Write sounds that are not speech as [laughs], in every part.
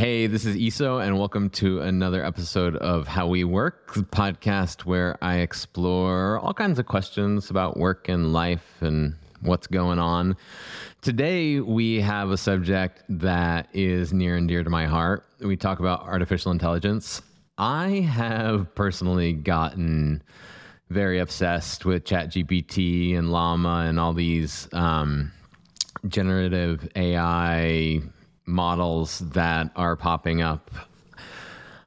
Hey, this is Iso, and welcome to another episode of How We Work, the podcast where I explore all kinds of questions about work and life and what's going on. Today, we have a subject that is near and dear to my heart. We talk about artificial intelligence. I have personally gotten very obsessed with ChatGPT and Llama and all these um, generative AI models that are popping up,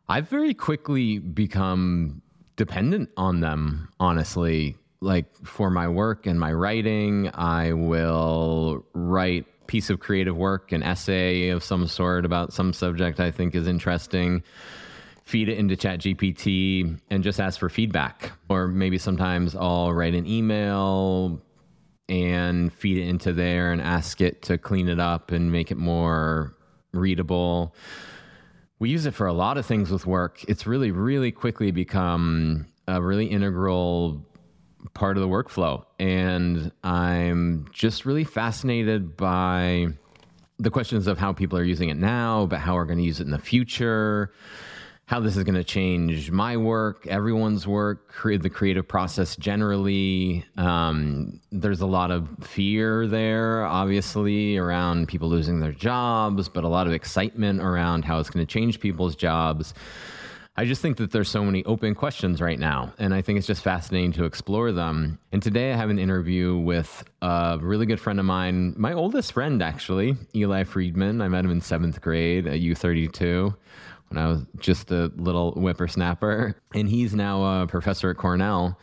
I've very quickly become dependent on them, honestly. Like for my work and my writing, I will write piece of creative work, an essay of some sort about some subject I think is interesting, feed it into ChatGPT and just ask for feedback. Or maybe sometimes I'll write an email, and feed it into there and ask it to clean it up and make it more readable. We use it for a lot of things with work. It's really, really quickly become a really integral part of the workflow. And I'm just really fascinated by the questions of how people are using it now, but how we're going to use it in the future how this is going to change my work, everyone's work, the creative process generally. Um, there's a lot of fear there, obviously, around people losing their jobs, but a lot of excitement around how it's going to change people's jobs. I just think that there's so many open questions right now, and I think it's just fascinating to explore them. And today I have an interview with a really good friend of mine, my oldest friend actually, Eli Friedman. I met him in seventh grade at U32 when I was just a little whippersnapper. And he's now a professor at Cornell,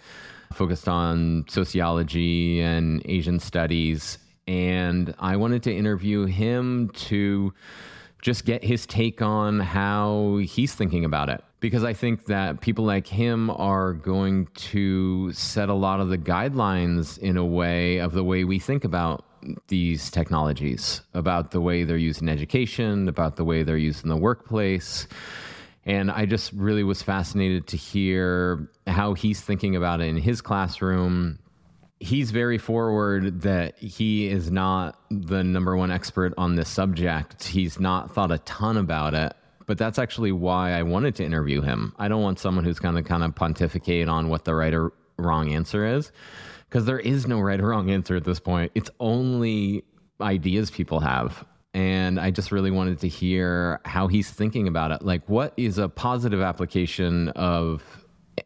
focused on sociology and Asian studies. And I wanted to interview him to just get his take on how he's thinking about it. Because I think that people like him are going to set a lot of the guidelines in a way of the way we think about these technologies, about the way they're used in education, about the way they're used in the workplace. And I just really was fascinated to hear how he's thinking about it in his classroom. He's very forward that he is not the number one expert on this subject. He's not thought a ton about it, but that's actually why I wanted to interview him. I don't want someone who's going to kind of pontificate on what the right or wrong answer is because there is no right or wrong answer at this point. It's only ideas people have. And I just really wanted to hear how he's thinking about it. Like, what is a positive application of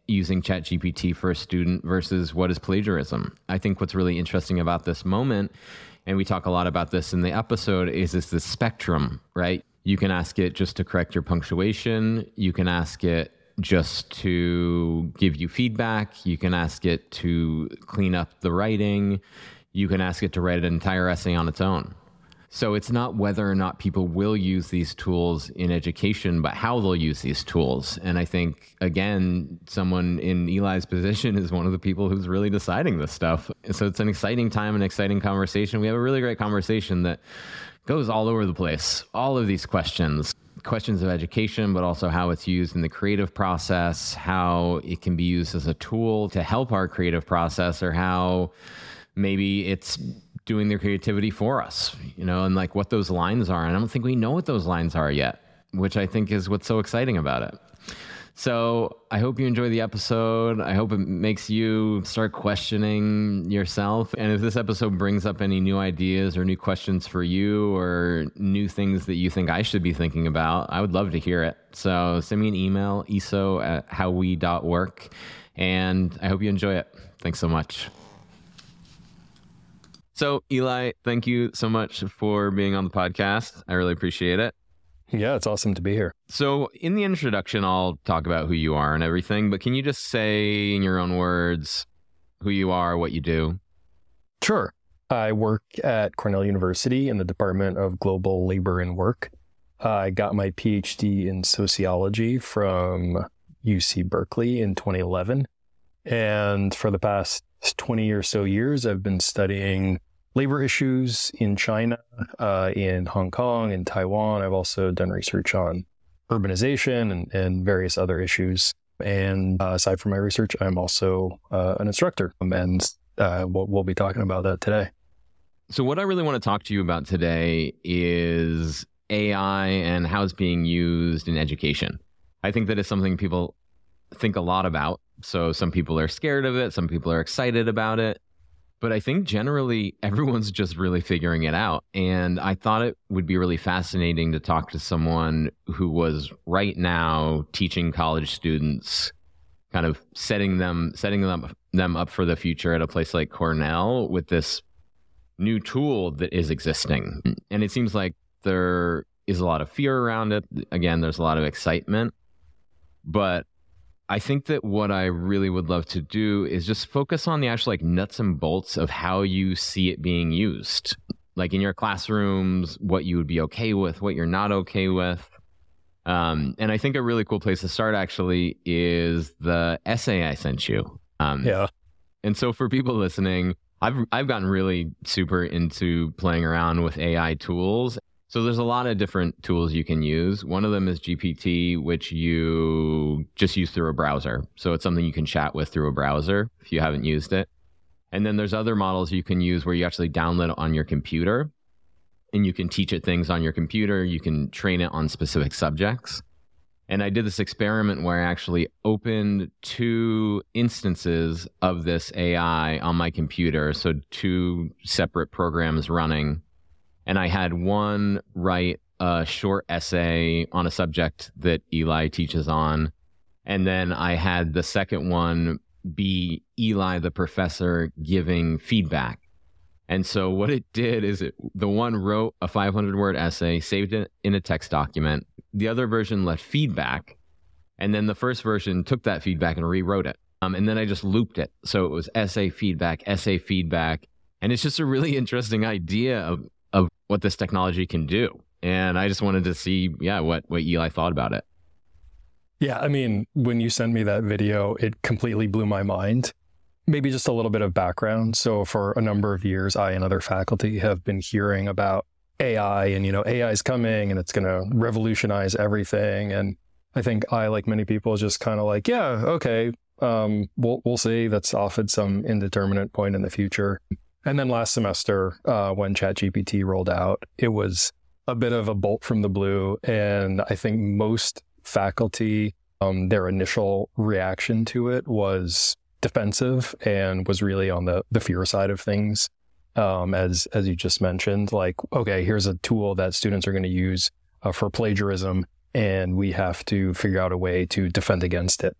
using ChatGPT for a student versus what is plagiarism? I think what's really interesting about this moment, and we talk a lot about this in the episode, is is the spectrum, right? You can ask it just to correct your punctuation. You can ask it just to give you feedback. You can ask it to clean up the writing. You can ask it to write an entire essay on its own. So it's not whether or not people will use these tools in education, but how they'll use these tools. And I think, again, someone in Eli's position [laughs] is one of the people who's really deciding this stuff. So it's an exciting time, an exciting conversation. We have a really great conversation that goes all over the place. All of these questions questions of education, but also how it's used in the creative process, how it can be used as a tool to help our creative process, or how maybe it's doing their creativity for us, you know, and like what those lines are. And I don't think we know what those lines are yet, which I think is what's so exciting about it. So I hope you enjoy the episode. I hope it makes you start questioning yourself. And if this episode brings up any new ideas or new questions for you or new things that you think I should be thinking about, I would love to hear it. So send me an email, iso at howwe.work. And I hope you enjoy it. Thanks so much. So, Eli, thank you so much for being on the podcast. I really appreciate it. Yeah, it's awesome to be here. So, in the introduction, I'll talk about who you are and everything, but can you just say in your own words who you are, what you do? Sure. I work at Cornell University in the Department of Global Labor and Work. I got my PhD in sociology from UC Berkeley in 2011. And for the past 20 or so years, I've been studying labor issues in China, uh, in Hong Kong, in Taiwan. I've also done research on urbanization and, and various other issues. And uh, aside from my research, I'm also uh, an instructor, and uh, we'll, we'll be talking about that today. So, what I really want to talk to you about today is AI and how it's being used in education. I think that is something people think a lot about. So some people are scared of it, some people are excited about it. But I think generally everyone's just really figuring it out. And I thought it would be really fascinating to talk to someone who was right now teaching college students, kind of setting them setting them them up for the future at a place like Cornell with this new tool that is existing. And it seems like there is a lot of fear around it. Again, there's a lot of excitement. But I think that what I really would love to do is just focus on the actual like nuts and bolts of how you see it being used. Like in your classrooms, what you would be okay with, what you're not okay with. Um, and I think a really cool place to start actually is the essay I sent you. Um, yeah. And so for people listening, I've I've gotten really super into playing around with AI tools so there's a lot of different tools you can use. One of them is GPT, which you just use through a browser. So it's something you can chat with through a browser if you haven't used it. And then there's other models you can use where you actually download it on your computer and you can teach it things on your computer. You can train it on specific subjects. And I did this experiment where I actually opened two instances of this AI on my computer. So, two separate programs running and I had one write a short essay on a subject that Eli teaches on. And then I had the second one be Eli, the professor, giving feedback. And so what it did is it, the one wrote a 500 word essay, saved it in a text document. The other version left feedback. And then the first version took that feedback and rewrote it. Um, and then I just looped it. So it was essay feedback, essay feedback. And it's just a really [laughs] interesting idea of of what this technology can do. And I just wanted to see, yeah, what what Eli thought about it. Yeah, I mean, when you sent me that video, it completely blew my mind. Maybe just a little bit of background. So for a number of years, I and other faculty have been hearing about AI and you know AI is coming and it's going to revolutionize everything and I think I like many people just kind of like, yeah, okay, um, we'll we'll see. That's off at some indeterminate point in the future. And then last semester, uh, when ChatGPT rolled out, it was a bit of a bolt from the blue. And I think most faculty, um, their initial reaction to it was defensive and was really on the, the fear side of things. Um, as as you just mentioned, like, okay, here's a tool that students are going to use uh, for plagiarism, and we have to figure out a way to defend against it.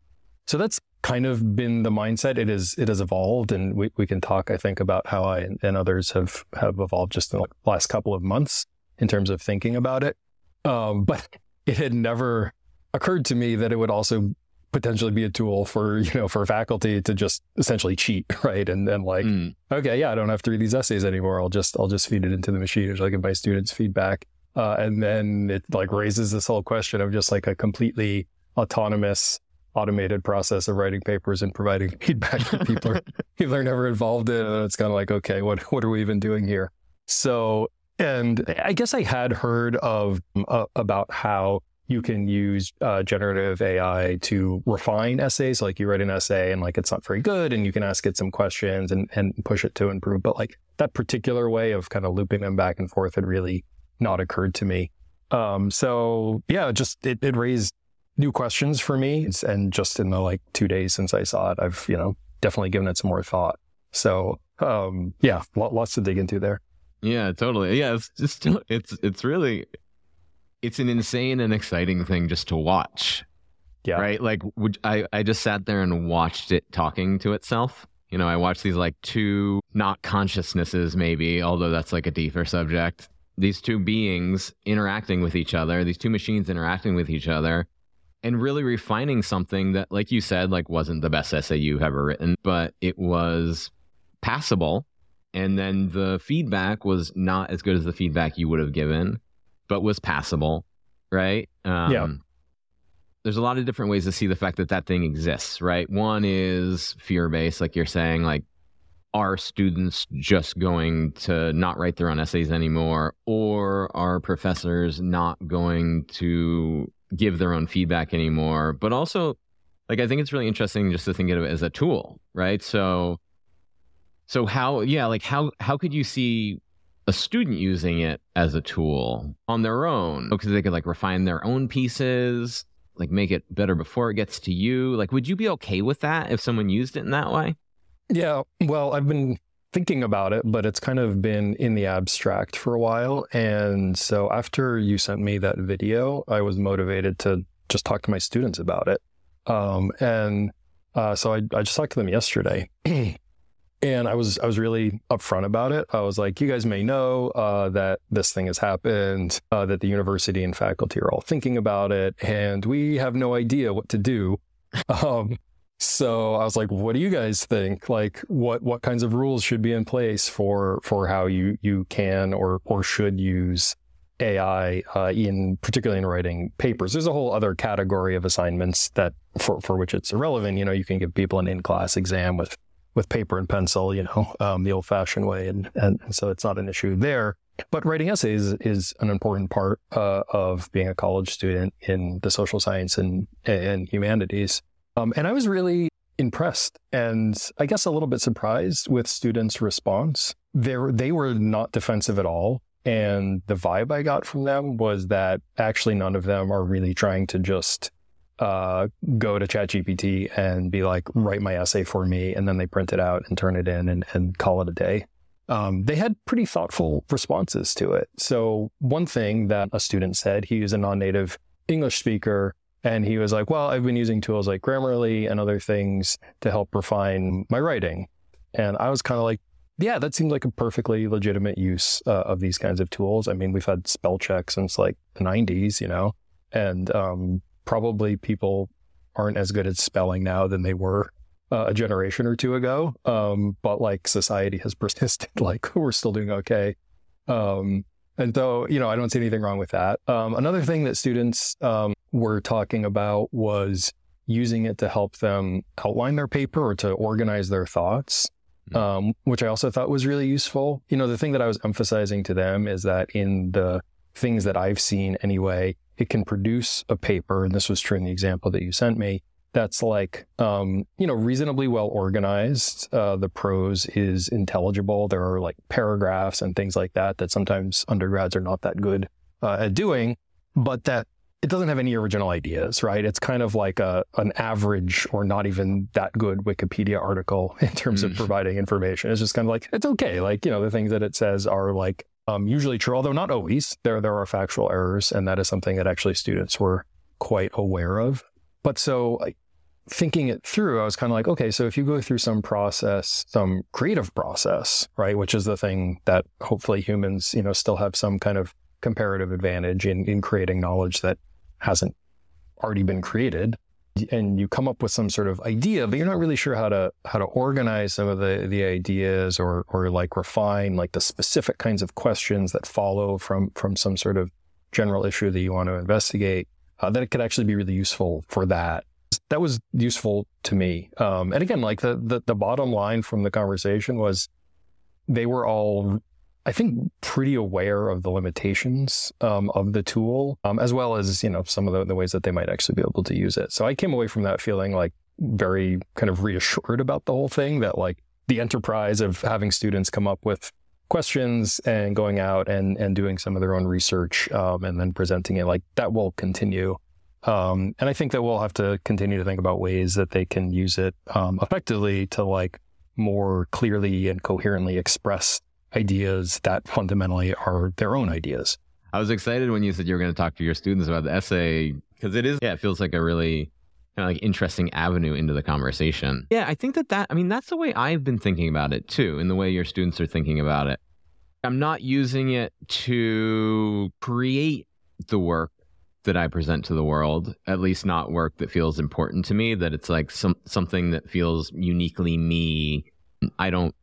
So that's kind of been the mindset. It is it has evolved, and we, we can talk, I think, about how I and others have have evolved just in the last couple of months in terms of thinking about it. Um, but it had never occurred to me that it would also potentially be a tool for you know for faculty to just essentially cheat, [laughs] right? And then like, mm. okay, yeah, I don't have to read these essays anymore. I'll just I'll just feed it into the machine, or I give my students feedback. Uh, and then it like raises this whole question of just like a completely autonomous automated process of writing papers and providing [laughs] feedback that people [laughs] people are never involved in. And it's kind of like, okay, what what are we even doing here? So, and I guess I had heard of uh, about how you can use uh, generative AI to refine essays. Like you write an essay and like it's not very good, and you can ask it some questions and and push it to improve. But like that particular way of kind of looping them back and forth had really not occurred to me. Um, so yeah, just it, it raised new questions for me. And just in the like two days since I saw it, I've, you know, definitely given it some more thought. So, um, yeah, lots to dig into there. Yeah, totally. Yeah, it's just, it's, it's really, it's an insane and exciting thing just to watch. Yeah. Right. Like, would, I, I just sat there and watched it talking to itself. You know, I watched these like two, not consciousnesses, maybe, although that's like a deeper subject. These two beings interacting with each other, these two machines interacting with each other and really refining something that, like you said, like wasn't the best essay you've ever written, but it was passable. And then the feedback was not as good as the feedback you would have given, but was passable, right? Um, yeah. There's a lot of different ways to see the fact that that thing exists, right? One is fear based, like you're saying, like, are students just going to not write their own essays anymore? Or are professors not going to give their own feedback anymore. But also, like I think it's really interesting just to think of it as a tool, right? So, so how, yeah, like how how could you see a student using it as a tool on their own oh, because they could like refine their own pieces, like make it better before it gets to you. Like, would you be okay with that if someone used it in that way? Yeah. Well, I've been thinking about it, but it's kind of been in the abstract for a while. And so after you sent me that video, I was motivated to just talk to my students about it. Um, and uh, so I, I just talked to them yesterday. [clears throat] and I was I was really upfront about it. I was like, you guys may know uh, that this thing has happened, uh, that the university and faculty are all thinking about it, and we have no idea what to do. [laughs] Um, so I was like, what do you guys think? Like, what what kinds of rules should be in place for for how you you can or or should use AI uh, in particularly in writing papers. There's a whole other category of assignments that for for which it's irrelevant. You know, you can give people an in class exam with with paper and pencil, you know, [laughs] um, the old fashioned way. And, and, so it's not an issue there. But writing essays is an important part uh, of being a college student in the social science and, and humanities. Um, and I was really impressed and I guess a little bit surprised with students' response. They they were not defensive at all. And the vibe I got from them was that actually none of them are really trying to just uh, go to ChatGPT and be like, write my essay for me. And then they print it out and turn it in and, and call it a day. Um, they had pretty thoughtful responses to it. So, one thing that a student said, he is a non native English speaker. And he was like, Well, I've been using tools like Grammarly and other things to help refine my writing. And I was kind of like, Yeah, that seems like a perfectly legitimate use uh, of these kinds of tools. I mean, we've had spell check since like the 90s, you know, and um, probably people aren't as good at spelling now than they were uh, a generation or two ago. Um, but like society has [laughs] persisted, like we're still doing okay. Um, and so, you know, I don't see anything wrong with that. Um, another thing that students um, were talking about was using it to help them outline their paper or to organize their thoughts. Hmm. Um, which I also thought was really useful. You know, the thing that I was emphasizing to them is that in the things that I've seen anyway, it can produce a paper, and this was true in the example that you sent me, that's like, um, you know, reasonably well organized. Uh, the prose is intelligible. There are like paragraphs and things like that that sometimes undergrads are not that good uh, at doing, but that it doesn't have any original ideas, right? It's kind of like a an average or not even that good Wikipedia article [laughs] in terms mm. of providing information. It's just kind of like it's okay. Like you know, the things that it says are like um, usually true, although not always. There, there are factual errors, and that is something that actually students were quite aware of. But so thinking it through, I was kind of like, okay, so if you go through some process, some creative process, right, which is the thing that hopefully humans, you know, still have some kind of comparative advantage in, in creating knowledge that hasn't already been created, and you come up with some sort of idea, but you're not really sure how to how to organize some of the the ideas or or like refine like the specific kinds of questions that follow from from some sort of general issue that you want to investigate. Uh, that it could actually be really useful for that. That was useful to me. Um, and again, like the, the the bottom line from the conversation was they were all I think, pretty aware of the limitations um, of the tool, um, as well as you know some of the, the, ways that they might actually be able to use it. So I came away from that feeling like very kind of reassured about the whole thing. That like the enterprise of having students come up with questions and going out and and doing some of their own research um, and then presenting it like that will continue. Um, and I think that we'll have to continue to think about ways that they can use it um, effectively to like more clearly and coherently express ideas that fundamentally are their own ideas. I was excited when you said you were going to talk to your students about the essay because it is, yeah, it feels like a really kind of like interesting avenue into the conversation. Yeah, I think that that, I mean, that's the way I've been thinking about it too, in the way your students are thinking about it. I'm not using it to create the work that I present to the world, at least not work that feels important to me, that it's like some something that feels uniquely me. I don't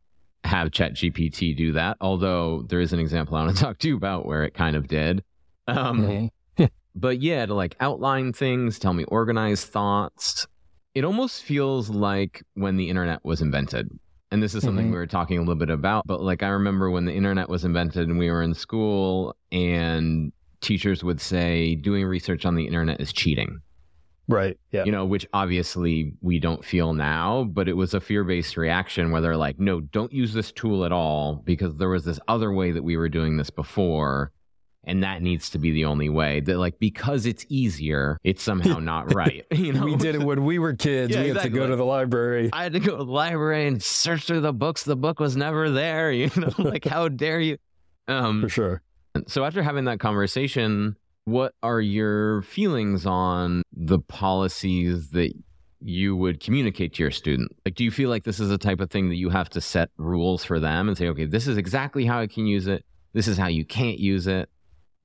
have ChatGPT do that. Although there is an example I want to [laughs] talk to you about where it kind of did. Um, mm-hmm. [laughs] but yeah, to like outline things, tell me organized thoughts. It almost feels like when the internet was invented. And this is something mm-hmm. we were talking a little bit about. But like, I remember when the internet was invented and we were in school, and teachers would say, doing research on the internet is cheating. Right. Yeah. You know, which obviously we don't feel now, but it was a fear based reaction where they're like, no, don't use this tool at all because there was this other way that we were doing this before. And that needs to be the only way. That like because it's easier, it's somehow [laughs] not right. You know, we did it when we were kids. Yeah, we exactly. had to go to the library. I had to go to the library and search through the books. The book was never there. [laughs] You know, like how dare you? Um, For sure. so after having that conversation, what are your feelings on the policies that you would communicate to your student? Like, do you feel like this is a type of thing that you have to set rules for them and say, okay, this is exactly how I can use it. This is how you can't use it.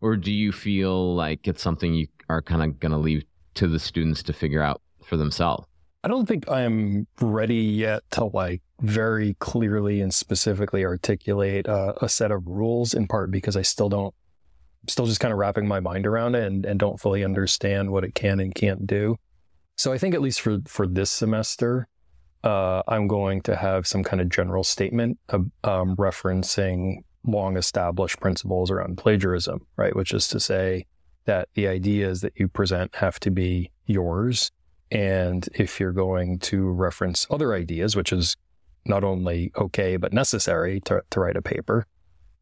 Or do you feel like it's something you are kind of going to leave to the students to figure out for themselves? I don't think I'm ready yet to like very clearly and specifically articulate uh, a set of rules in part because I still don't still just kind of wrapping my mind around it and, and don't fully understand what it can and can't do. So I think at least for for this semester, uh, I'm going to have some kind of general statement of, um, referencing long established principles around plagiarism, right? Which is to say that the ideas that you present have to be yours. And if you're going to reference other ideas, which is not only okay, but necessary to, to write a paper,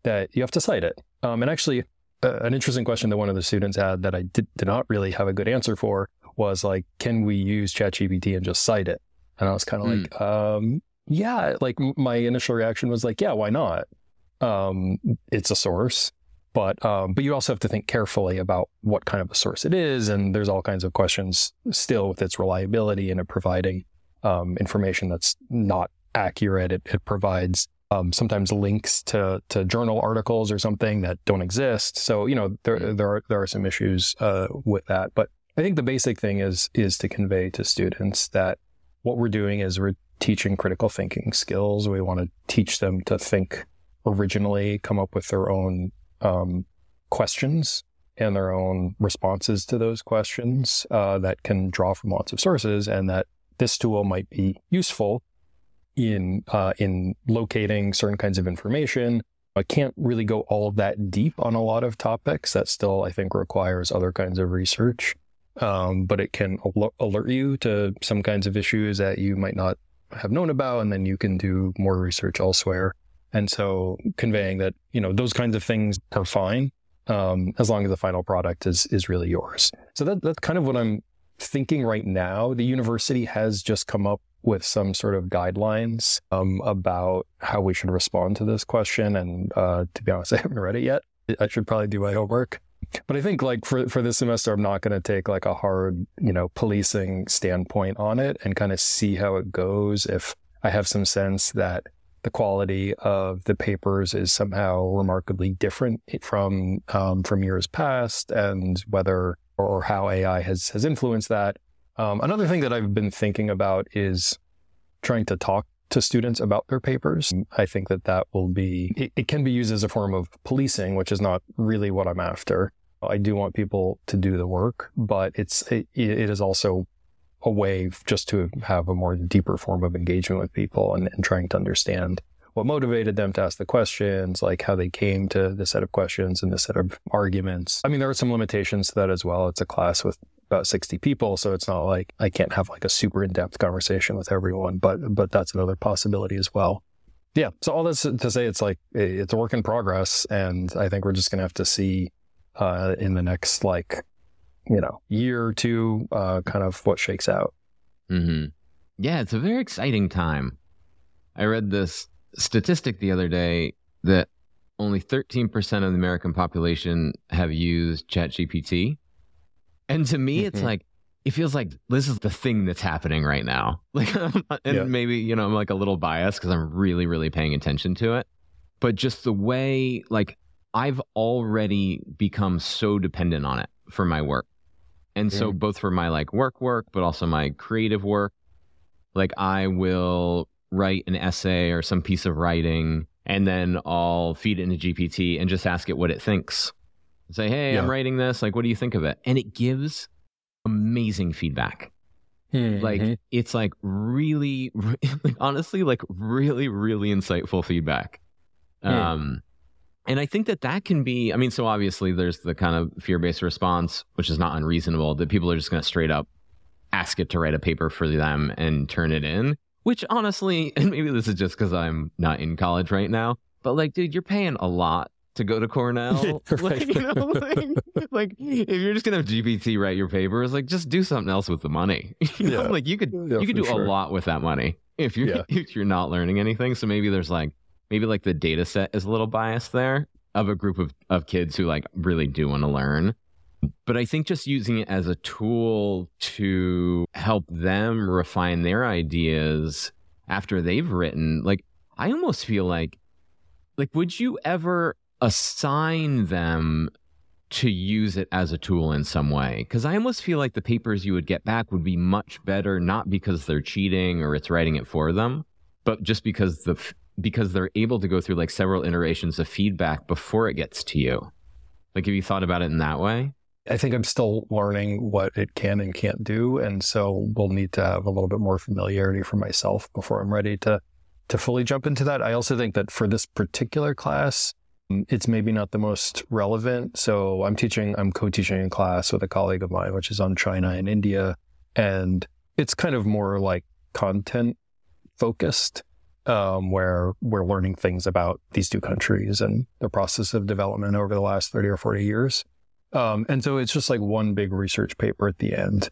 that you have to cite it. Um, and actually, uh, an interesting question that one of the students had that I did, did not really have a good answer for was like, can we use ChatGPT and just cite it? And I was kind of Hmm. like, um, yeah, like my initial reaction was like, yeah, why not? Um, it's a source, but um, but you also have to think carefully about what kind of a source it is, and there's all kinds of questions still with its reliability and it providing um, information that's not accurate. It, it provides um, sometimes links to to journal articles or something that don't exist. So you know there there are there are some issues uh, with that, but I think the basic thing is is to convey to students that what we're doing is we're teaching critical thinking skills. We want to teach them to think originally, come up with their own um, questions and their own responses to those questions uh, that can draw from lots of sources, and that this tool might be useful in uh, in locating certain kinds of information. I can't really go all that deep on a lot of topics. That still, I think, requires other kinds of research. Um, but it can al- alert you to some kinds of issues that you might not have known about, and then you can do more research elsewhere. And so, conveying that you know those kinds of things are fine, um, as long as the final product is is really yours. So that that's kind of what I'm thinking right now. The university has just come up with some sort of guidelines um, about how we should respond to this question. And uh, to be honest, [laughs] I haven't read it yet. I should probably do my homework. But I think like for, for this semester, I'm not going to take like a hard, you know, policing standpoint on it and kind of see how it goes. If I have some sense that the quality of the papers is somehow remarkably different from um, from years past, and whether or how AI has has influenced that. Um, another thing that I've been thinking about is trying to talk to students about their papers. I think that that will be, it, it, can be used as a form of policing, which is not really what I'm after. I do want people to do the work, but it's, it, it is also a way just to have a more deeper form of engagement with people and, and trying to understand what motivated them to ask the questions, like how they came to the set of questions and the set of arguments. I mean, there are some limitations to that as well. It's a class with about 60 people. So it's not like I can't have like a super in-depth conversation with everyone, but, but that's another possibility as well. Yeah. So all this to say, it's like, it's a work in progress. And I think we're just going to have to see, uh, in the next, like, you know, year or two, uh, kind of what shakes out. Mm-hmm. Yeah. It's a very exciting time. I read this statistic the other day that only 13% of the American population have used ChatGPT. And to me, it's Mhm. like, it feels like this is the thing that's happening right now. [laughs] Like, and Yeah. maybe, you know, I'm like a little biased because I'm really, really paying attention to it. But just the way, like, I've already become so dependent on it for my work. And so, both for my like work work, but also my creative work, like, I will write an essay or some piece of writing and then I'll feed it into GPT and just ask it what it thinks. Say, hey, I'm writing this. Like, what do you think of it? And it gives amazing feedback. Like, Mhm. it's like really, like, [laughs] honestly, like really, really insightful feedback. Hmm. Um, and I think that that can be, I mean, so obviously there's the kind of fear based response, which is not unreasonable, that people are just going to straight up ask it to write a paper for them and turn it in. Which honestly, [laughs] and maybe this is just because I'm not in college right now, but like, dude, you're paying a lot to go to Cornell. [laughs] like, you know, like, [laughs] like, if you're just gonna have GPT write your papers, like just do something else with the money. [laughs] you know, Yeah. like you could Yeah, you could do sure. a lot with that money if you're Yeah. if you're not learning anything. So maybe there's like maybe like the data set is a little biased there of a group of, of kids who like really do want to learn. But I think just using it as a tool to help them refine their ideas after they've written, like I almost feel like like would you ever assign them to use it as a tool in some way. Because i almost feel like the papers you would get back would be much better not because they're cheating or it's writing it for them but just because the because they're able to go through like several iterations of feedback before it gets to you. Like have you thought about it in that way? I think I'm still learning what it can and can't do, and so we'll need to have a little bit more familiarity for myself before I'm ready to to fully jump into that. I also think that for this particular class, it's maybe not the most relevant. So I'm teaching, I'm co-teaching a class with a colleague of mine, which is on China and India, and it's kind of more like content focused, um, where we're learning things about these two countries and the process of development over the last 30 or 40 years. Um, and so it's just like one big research paper at the end.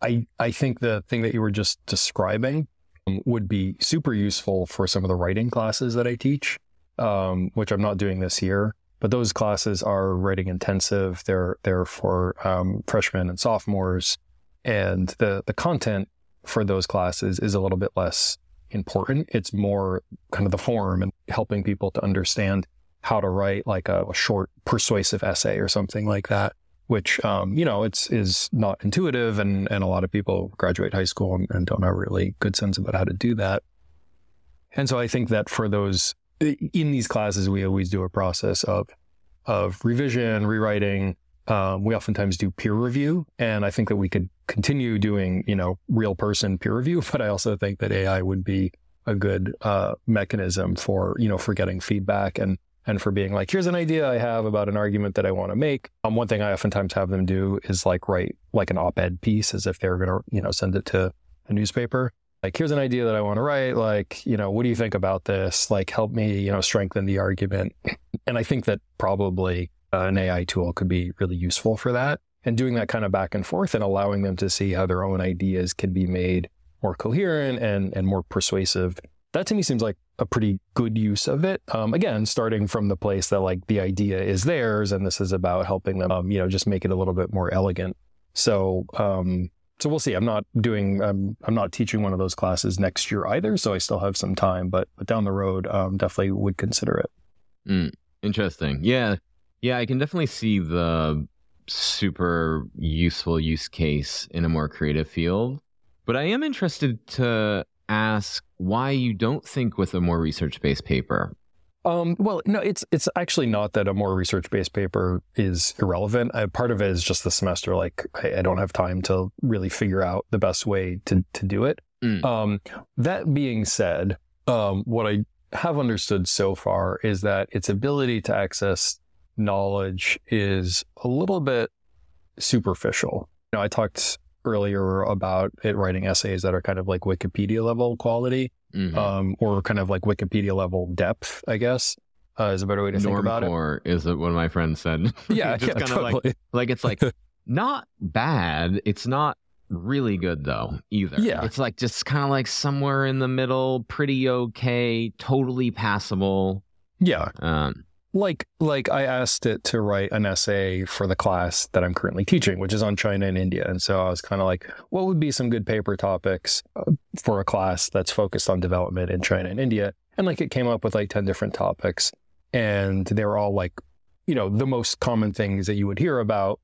I, I think the thing that you were just describing um, would be super useful for some of the writing classes that I teach, um, which I'm not doing this year. But those classes are writing intensive. They're they're for um, freshmen and sophomores, and the the content for those classes is a little bit less important. It's more kind of the form and helping people to understand how to write like a, a short persuasive essay or something like that which um, you know it's is not intuitive and and a lot of people graduate high school and, and don't have a really good sense about how to do that and so i think that for those in these classes we always do a process of of revision rewriting um, we oftentimes do peer review and i think that we could continue doing you know real person peer review [laughs] but i also think that ai would be a good uh, mechanism for you know for getting feedback and and for being like, here's an idea I have about an argument that I want to make. Um, one thing I oftentimes have them do is like write like an op-ed piece as if they're going to, you know, send it to a newspaper. Like, here's an idea that I want to write. Like, you know, what do you think about this? Like, help me, you know, strengthen the argument. And I think that probably uh, an AI tool could be really useful for that. And doing that kind of back and forth and allowing them to see how their own ideas can be made more coherent and, and more persuasive. That to me seems like a pretty good use of it. Um, again, starting from the place that like the idea is theirs, and this is about helping them, um, you know, just make it a little bit more elegant. So, um, so we'll see. I'm not doing, um, I'm not teaching one of those classes next year either, so I still have some time. But but down the road, um, definitely would consider it. Mm, interesting. Yeah. Yeah, I can definitely see the super useful use case in a more creative field. But I am interested to ask why you don't think with a more research based paper. Um, well, no, it's it's actually not that a more research based paper is irrelevant. Uh, part of it is just the semester. Like I, I don't have time to really figure out the best way to to do it. Mm. Um, that being said, um, what I have understood so far is that its ability to access knowledge is a little bit superficial. You know, I talked earlier about it writing essays that are kind of like Wikipedia level quality Mhm. um, or kind of like Wikipedia level depth, I guess, uh, is a better way to think about it. Normcore is what one of my friends said. [laughs] Yeah, just yeah, kind of like totally. like it's like [laughs] not bad. It's not really good though either. Yeah. it's like just kind of like somewhere in the middle, pretty okay, totally passable. yeah, Um, like like I asked it to write an essay for the class that I'm currently teaching, which is on China and India, and so I was kind of like, what would be some good paper topics uh, for a class that's focused on development in China and India? And like it came up with like ten different topics, and they were all like, you know, the most common things that you would hear about.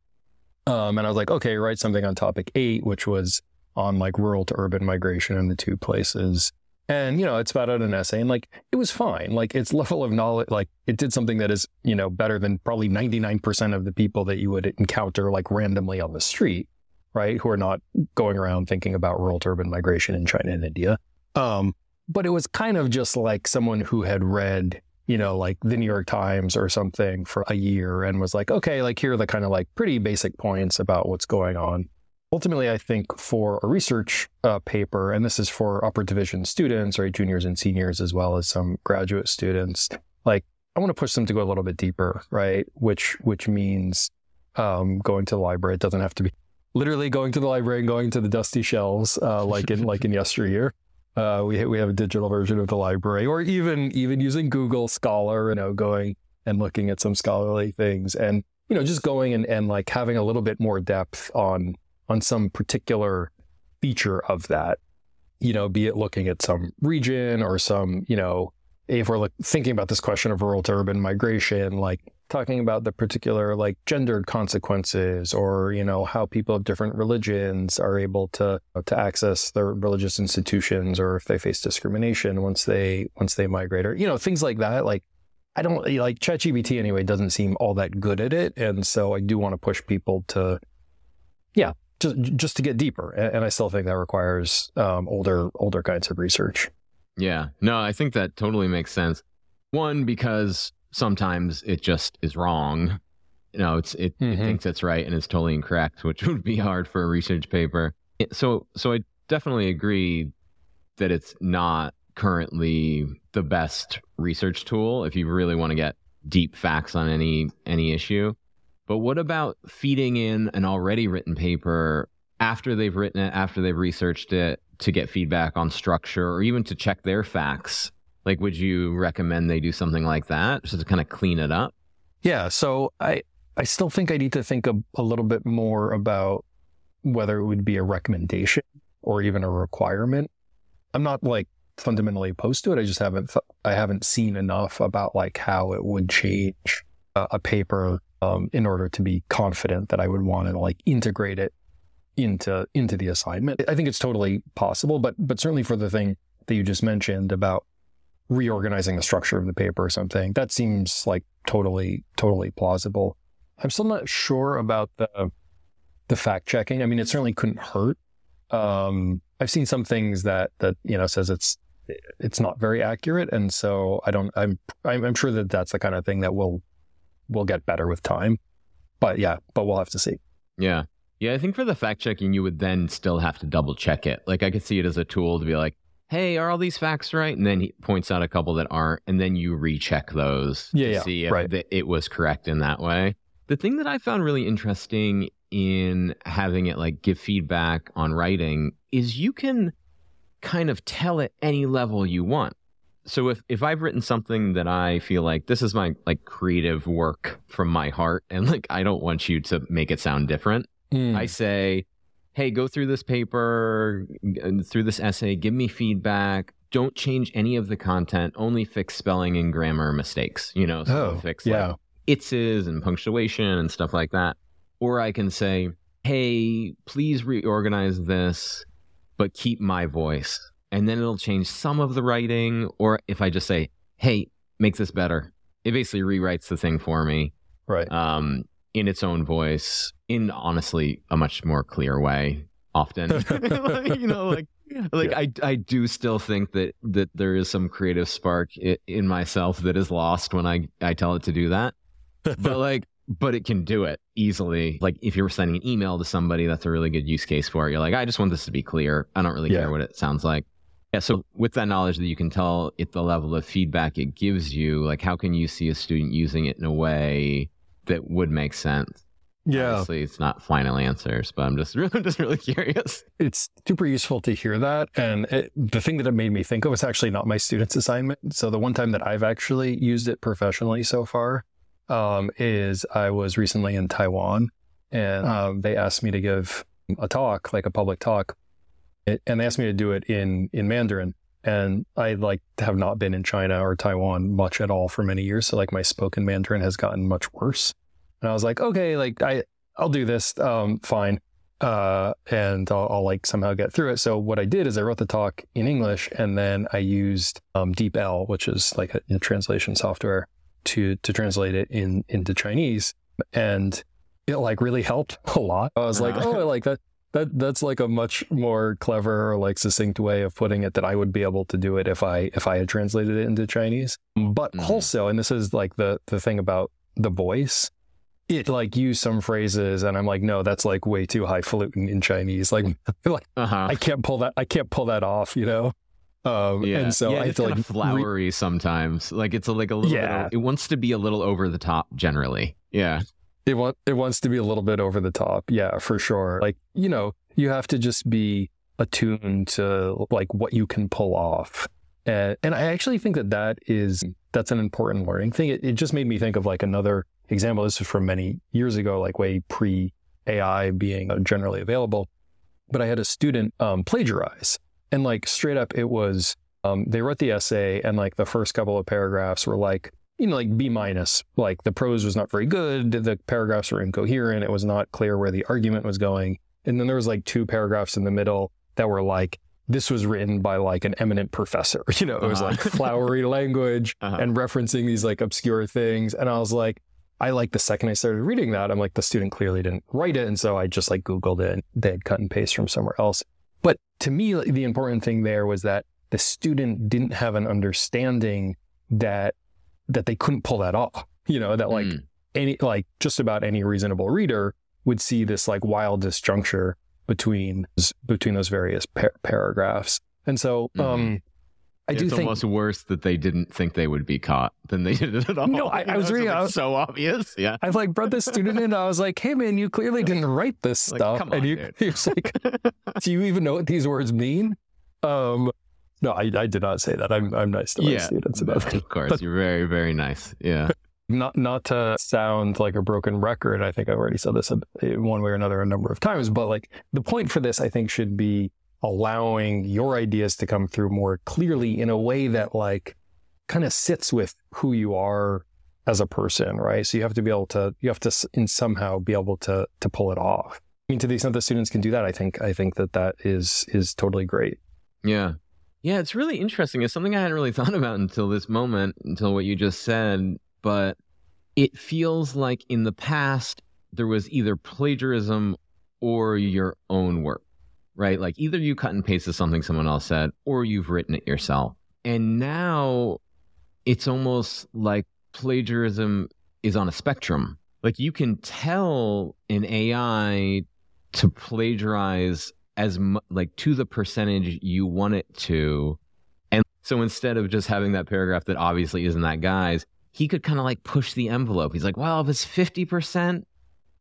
Um, and I was like, okay, write something on topic eight, which was on like rural to urban migration in the two places. And, you know, it's about an essay and like it was fine. Like its level of knowledge, like it did something that is, you know, better than probably 99% of the people that you would encounter like randomly on the street, right? Who are not going around thinking about rural to urban migration in China and India. Um, but it was kind of just like someone who had read, you know, like the New York Times or something for a year and was like, okay, like here are the kind of like pretty basic points about what's going on. Ultimately, I think for a research uh, paper, and this is for upper division students, right, juniors and seniors, as well as some graduate students, like I want to push them to go a little bit deeper, right? Which which means um, going to the library. It doesn't have to be literally going to the library and going to the dusty shelves uh, like in like in [laughs] yesteryear. Uh, we we have a digital version of the library, or even even using Google Scholar, you know, going and looking at some scholarly things, and you know, just going and, and like having a little bit more depth on on some particular feature of that. You know, be it looking at some region or some, you know, if we're like thinking about this question of rural to urban migration, like talking about the particular like gendered consequences or you know how people of different religions are able to to access their religious institutions or if they face discrimination once they once they migrate or you know things like that like I don't like ChatGPT anyway doesn't seem all that good at it and so I do want to push people to yeah just just to get deeper and, I still think that requires um, older older kinds of research. Yeah. No, I think that totally makes sense. One, because sometimes it just is wrong. You know, it's it, mm-hmm. it thinks it's right and it's totally incorrect, which [laughs] would be hard for a research paper. So so I definitely agree that it's not currently the best research tool if you really want to get deep facts on any any issue. But what about feeding in an already written paper after they've written it, after they've researched it to get feedback on structure or even to check their facts? Like, would you recommend they do something like that just to kind of clean it up? Yeah. So I, I still think I need to think a, a little bit more about whether it would be a recommendation or even a requirement. I'm not like fundamentally opposed to it. I just haven't, th- I haven't seen enough about like how it would change a, a paper um, in order to be confident that I would want to like integrate it into into the assignment. I think it's totally possible, but but certainly for the thing that you just mentioned about reorganizing the structure of the paper or something, that seems like totally totally plausible. I'm still not sure about the the fact checking. I mean, it certainly couldn't hurt. Um, I've seen some things that that you know says it's it's not very accurate, and so I don't. I'm I'm sure that that's the kind of thing that will will get better with time. But yeah, but we'll have to see. Yeah. Yeah, I think for the fact checking, you would then still have to double check it. Like I could see it as a tool to be like, hey, are all these facts right? And then he points out a couple that aren't, and then you recheck those yeah, to yeah, see if right. it was correct in that way. The thing that I found really interesting in having it like give feedback on writing is you can kind of tell at any level you want. So if if I've written something that I feel like this is my like creative work from my heart [laughs] and like I don't want you to make it sound different, Mm. I say, hey, go through this paper, through this essay, give me feedback. Don't change any of the content, only fix spelling and grammar mistakes, you know, so oh, fix yeah. like itses and punctuation and stuff like that. Or I can say, hey, please reorganize this, but keep my voice. And then it'll change some of the writing. Or if I just say, hey, make this better, it basically rewrites the thing for me. Right. Um, in its own voice in honestly a much more clear way often [laughs] [laughs] you know like like yeah. I, I do still think that that there is some creative spark in myself that is lost when I, I tell it to do that [laughs] but like but it can do it easily like if you're sending an email to somebody that's a really good use case for it you're like i just want this to be clear i don't really yeah. care what it sounds like yeah so with that knowledge that you can tell it the level of feedback it gives you like how can you see a student using it in a way that would make sense. Yeah, obviously it's not final answers, but I'm just [laughs] really, just really curious. It's super useful to hear that, and it, the thing that it made me think of was actually not my student's assignment. So the one time that I've actually used it professionally so far um, is I was recently in Taiwan, and um, they asked me to give a talk, like a public talk, and they asked me to do it in in Mandarin and I like have not been in China or Taiwan much at all for many years. So like my spoken Mandarin has gotten much worse. And I was like, okay, like I I'll do this, um, fine, uh, and I'll, I'll, like somehow get through it. So what I did is I wrote the talk in English, and then I used um, DeepL, which is like a, a translation software, to to translate it in into Chinese, and it like really helped [laughs] a lot. I was like, uh-huh. oh, I like that that that's like a much more clever or like succinct way of putting it that I would be able to do it if I if I had translated it into Chinese. But mm-hmm. also, and this is like the the thing about the voice, it like used some phrases and I'm like, no, that's like way too highfalutin in Chinese. Like, [laughs] like Uh-huh. I can't pull that. I can't pull that off. You know. Um, Yeah. And so yeah, I have it's to like of re- flowery sometimes. Like it's a, like a little Yeah. bit. It wants to be a little over the top generally. Yeah. It want it wants to be a little bit over the top. Yeah, for sure. Like you know, you have to just be attuned to like what you can pull off. And, and I actually think that that is that's an important learning thing. It, it just made me think of like another example. This is from many years ago, like way pre AI being uh, generally available. But I had a student um, plagiarize, and like straight up, it was um, they wrote the essay, and like the first couple of paragraphs were like you know like B minus. Like the prose was not very good. The paragraphs were incoherent. It was not clear where the argument was going. And then there was like two paragraphs in the middle that were like this was written by like an eminent professor. [laughs] You know, it was Uh-huh. like flowery language [laughs] Uh-huh. and referencing these like obscure things. And I was like, I like the second I started reading that, I'm like, the student clearly didn't write it. And so I just like Googled it and they had cut and paste from somewhere else. But to me, the important thing there was that the student didn't have an understanding that that they couldn't pull that off. You know, that like Mm. any like just about any reasonable reader would see this like wild disjuncture between between those various par- paragraphs. And so um I do it's think almost worse that they didn't think they would be caught than they did it at all. No, I- I was reading- like I was- so obvious. Yeah. [laughs] I've like brought this student in. I was like, "Hey, man, you clearly didn't write this Like, stuff." come and on, you, was like, [laughs] "Do you even know what these words mean?" Um, no, I, I did not say that. I'm I'm nice to my Yeah, students about that. of course, you're very, very nice. Yeah. [laughs] Not not to sound like a broken record. I think I've already said this one way or another a number of times. But like the point for this, I think, should be allowing your ideas to come through more clearly in a way that like kind of sits with who you are as a person, right? So you have to be able to you have to in somehow be able to to pull it off. I mean, to the extent that students can do that, I think I think that that is is totally great. Yeah. Yeah, it's really interesting. It's something I hadn't really [laughs] thought about until this moment, until what you just said. But it feels like in the past, there was either plagiarism or your own work, right? Like either you cut and pasted something someone else said or you've written it yourself. And now it's almost like plagiarism is on a spectrum. Like you can tell an AI to plagiarize as mu- like to the percentage you want it to. And so instead of just having that paragraph that obviously isn't that guy's, he could kind of like push the envelope. He's like, well, if it's 50%,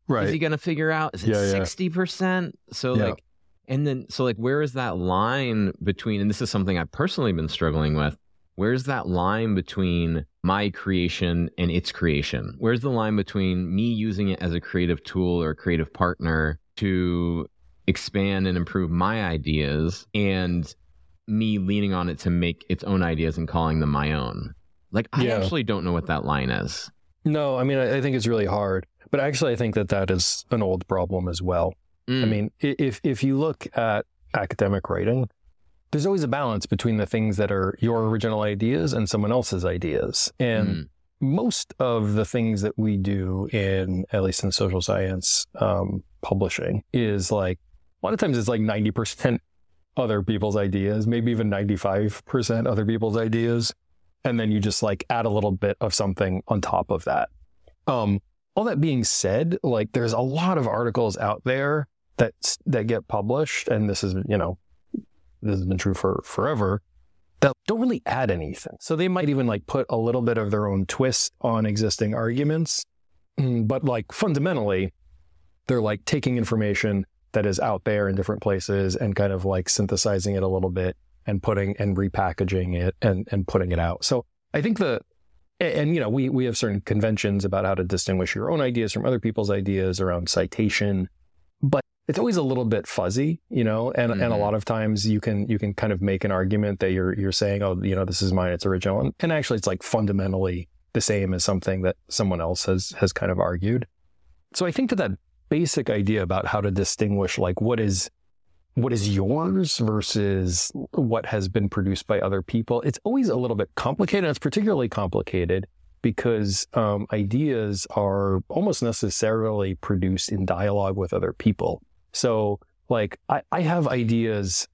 right. is he going to figure out? Is it Yeah, yeah. 60%? So Yeah. like, and then, so like, where is that line between, and this is something I've personally been struggling with. Where's that line between my creation and its creation? Where's the line between me using it as a creative tool or a creative partner to expand and improve my ideas and me leaning on it to make its own ideas and calling them my own? Like, I Yeah. actually don't know what that line is. No, I mean I, I think it's really hard, but actually I think that that is an old problem as well. I Mm. mean, if if you look at academic writing, there's always a balance between the things that are your original ideas and someone else's ideas. And Mm. most of the things that we do in, at least in social science um, publishing, is like a lot of times it's like 90% other people's ideas, maybe even 95% other people's ideas. And then you just like add a little bit of something on top of that. Um, all that being said, like there's a lot of articles out there that that get published, and this is you know this has been true for forever that don't really add anything. So they might even like put a little bit of their own twist on existing arguments, Mm, but like fundamentally, they're like taking information that is out there in different places and kind of like synthesizing it a little bit and putting and repackaging it and and putting it out. So I think the and you know we we have certain conventions about how to distinguish your own ideas from other people's ideas around citation but it's always a little bit fuzzy you know and and a Mhm. lot of times you can you can kind of make an argument that you're you're saying oh you know this is mine it's original and, and actually it's like fundamentally the same as something that someone else has has kind of argued so i think that that basic idea about how to distinguish like what is what is yours versus what has been produced by other people. It's always a little bit complicated it's particularly complicated because um, ideas are almost necessarily produced in dialogue with other people. So like I, I have ideas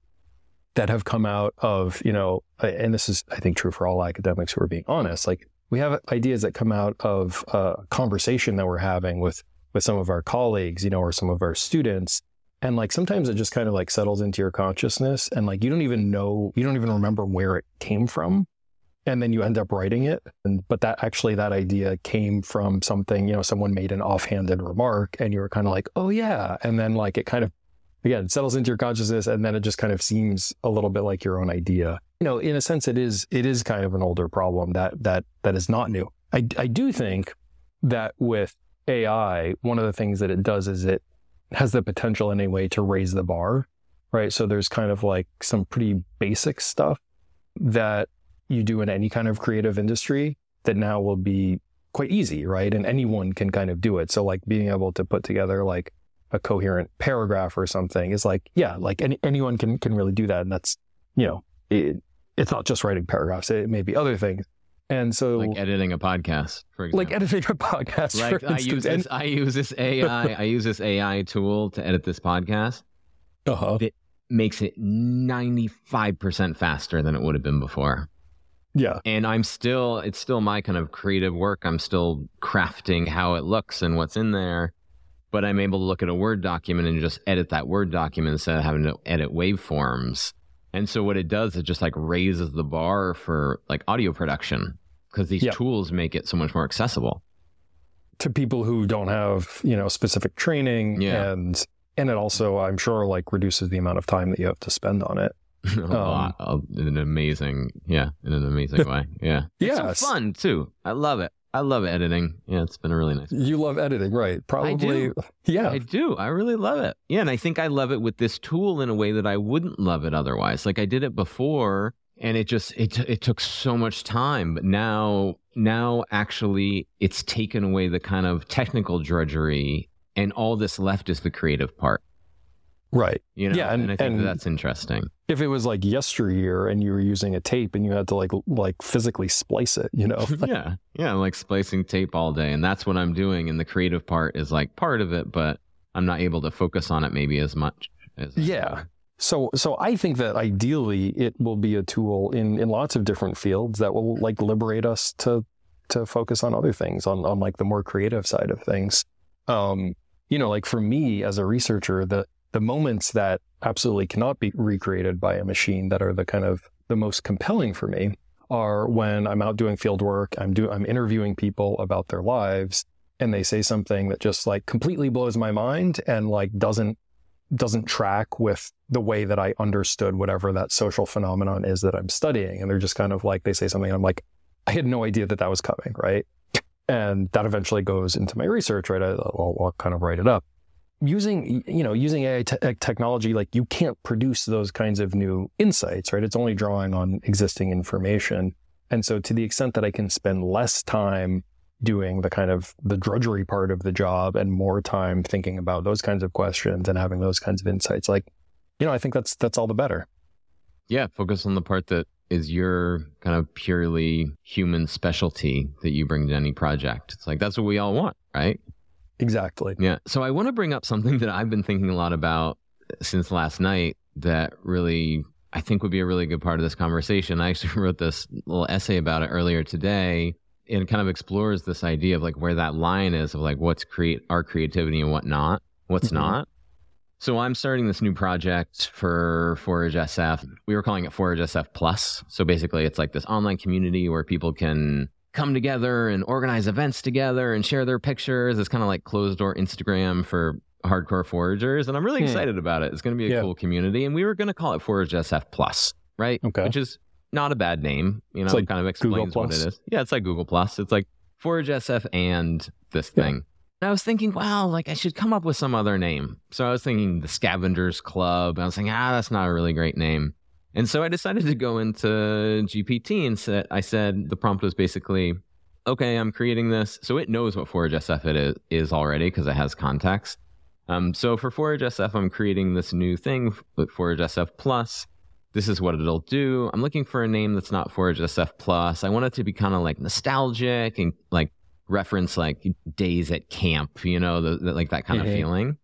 that have come out of you know and this is i think true for all academics who are being honest like we have ideas that come out of a conversation that we're having with with some of our colleagues, you know, or some of our students. And like sometimes it just kind of like settles into your consciousness and like you don't even know, you don't even remember where it came from. And then you end up writing it. And but that actually that idea came from something, you know, someone made an offhanded remark and you were kind of like, oh yeah. And then like it kind of again settles into your consciousness and then it just kind of seems a little bit like your own idea. You know, in a sense it is it is kind of an older problem that that that is not new. I I do think that with AI, one of the things that it does is it has the potential anyway to raise the bar, right? So there's kind of like some pretty basic stuff that you do in any kind of creative industry that now will be quite easy, right? And anyone can kind of do it. So like being able to put together like a coherent paragraph or something is like, yeah, like any, anyone can can really do that. And that's, you know, it, it's not just writing paragraphs. It may be other things. And so, like editing a podcast, for example. Like editing a podcast, like I use this, I use this AI, [laughs] I use this AI tool to edit this podcast. Uh-huh. It makes it ninety five percent faster than it would have been before. Yeah, and I'm still, it's still my kind of creative work. I'm still crafting how it looks and what's in there, but I'm able to look at a Word document and just edit that Word document instead of having to edit waveforms. And so what it does, it just like raises the bar for like audio production because these yep. tools make it so much more accessible to people who don't have you know specific training yeah. and and it also i'm sure like reduces the amount of time that you have to spend on it [laughs] a um, in an amazing yeah in an amazing [laughs] way yeah yeah it's so fun too i love it I love editing. Yeah, it's been a really nice. You love editing, right? Probably. I. Yeah, I do. I really love it. Yeah, and I think I love it with this tool in a way that I wouldn't love it otherwise. Like I did it before, and it just it it took so much time but now now actually it's taken away the kind of technical drudgery and all this left is the creative part. Right. You know yeah and, and i think and that's interesting. if it was like yesteryear and you were using a tape and you had to like like physically splice it you know? [laughs] Yeah. Yeah like splicing tape all day and that's what i'm doing and the creative part is like part of it but i'm not able to focus on it maybe as much as yeah so, so I think that ideally it will be a tool in, in lots of different fields that will like liberate us to to focus on other things, on on like the more creative side of things. Um, you know, like for me as a researcher, the the moments that absolutely cannot be recreated by a machine that are the kind of the most compelling for me are when I'm out doing field work, I'm do I'm interviewing people about their lives, and they say something that just like completely blows my mind and like doesn't doesn't track with the way that I understood whatever that social phenomenon is that I'm studying. And they're just kind of like, they say something, and I'm like, I had no idea that that was coming, right? And that eventually goes into my research, right? I, will I'll kind of write it up. Using, you know, using AI te- uh, technology, like you can't produce those kinds of new insights, right? It's only drawing on existing information. And so to the extent that I can spend less time doing the kind of the drudgery part of the job and more time thinking about those kinds of questions and having those kinds of insights like you know i think that's that's all the better. Yeah focus on the part that is your kind of purely human specialty that you bring to any project. It's like that's what we all want right? Exactly. Yeah. So i want to bring up something that i've been thinking a lot about since last night that really i think would be a really good part of this conversation. I actually [laughs] wrote this little essay about it earlier today it kind of explores this idea of like where that line is of like what's create our creativity and what not, what's mm-hmm. not. So I'm starting this new project for Forage SF. We were calling it Forage SF Plus. So basically, it's like this online community where people can come together and organize events together and share their pictures. It's kind of like closed door Instagram for hardcore foragers, and I'm really hmm. excited about it. It's going to be a yeah. cool community, and we were going to call it Forage SF Plus, right? Okay, which is not a bad name. You know, like kind of explains what it is. Yeah, it's like Google Plus. It's like Forage SF and this thing. And I was thinking, wow, like I should come up with some other name. So I was thinking the Scavengers Club. I was thinking, ah, that's not a really great name. And so I decided to go into GPT and said, I said the prompt was basically, okay, I'm creating this. So it knows what Forage SF it is, is already because it has context. Um, so for Forage SF, I'm creating this new thing with Forage SF Plus this is what it'll do. I'm looking for a name that's not Forage SF Plus. I want it to be kind of like nostalgic and like reference like days at camp, you know, the, the, like that kind mm-hmm. of feeling.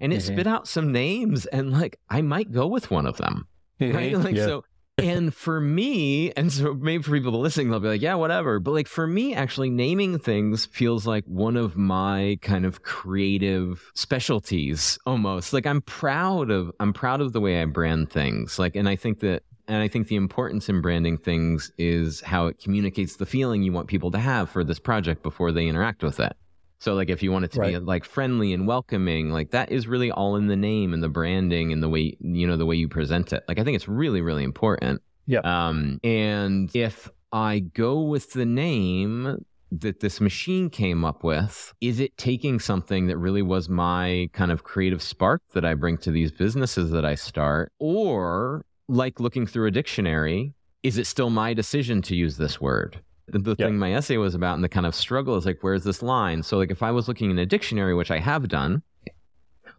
And it mm-hmm. spit out some names, and like I might go with one of them. Mm-hmm. Right? Like yeah. so, and for me, and so maybe for people listening, they'll be like, yeah, whatever. But like for me, actually naming things feels like one of my kind of creative specialties almost. Like I'm proud of I'm proud of the way I brand things. Like and I think that and I think the importance in branding things is how it communicates the feeling you want people to have for this project before they interact with it. So like if you want it to right. be like friendly and welcoming, like that is really all in the name and the branding and the way you know the way you present it. Like I think it's really really important. Yeah. Um and if I go with the name that this machine came up with, is it taking something that really was my kind of creative spark that I bring to these businesses that I start or like looking through a dictionary, is it still my decision to use this word? The, thing my essay was about and the kind of struggle is like, where's this line? So, like, if I was looking in a dictionary, which I have done,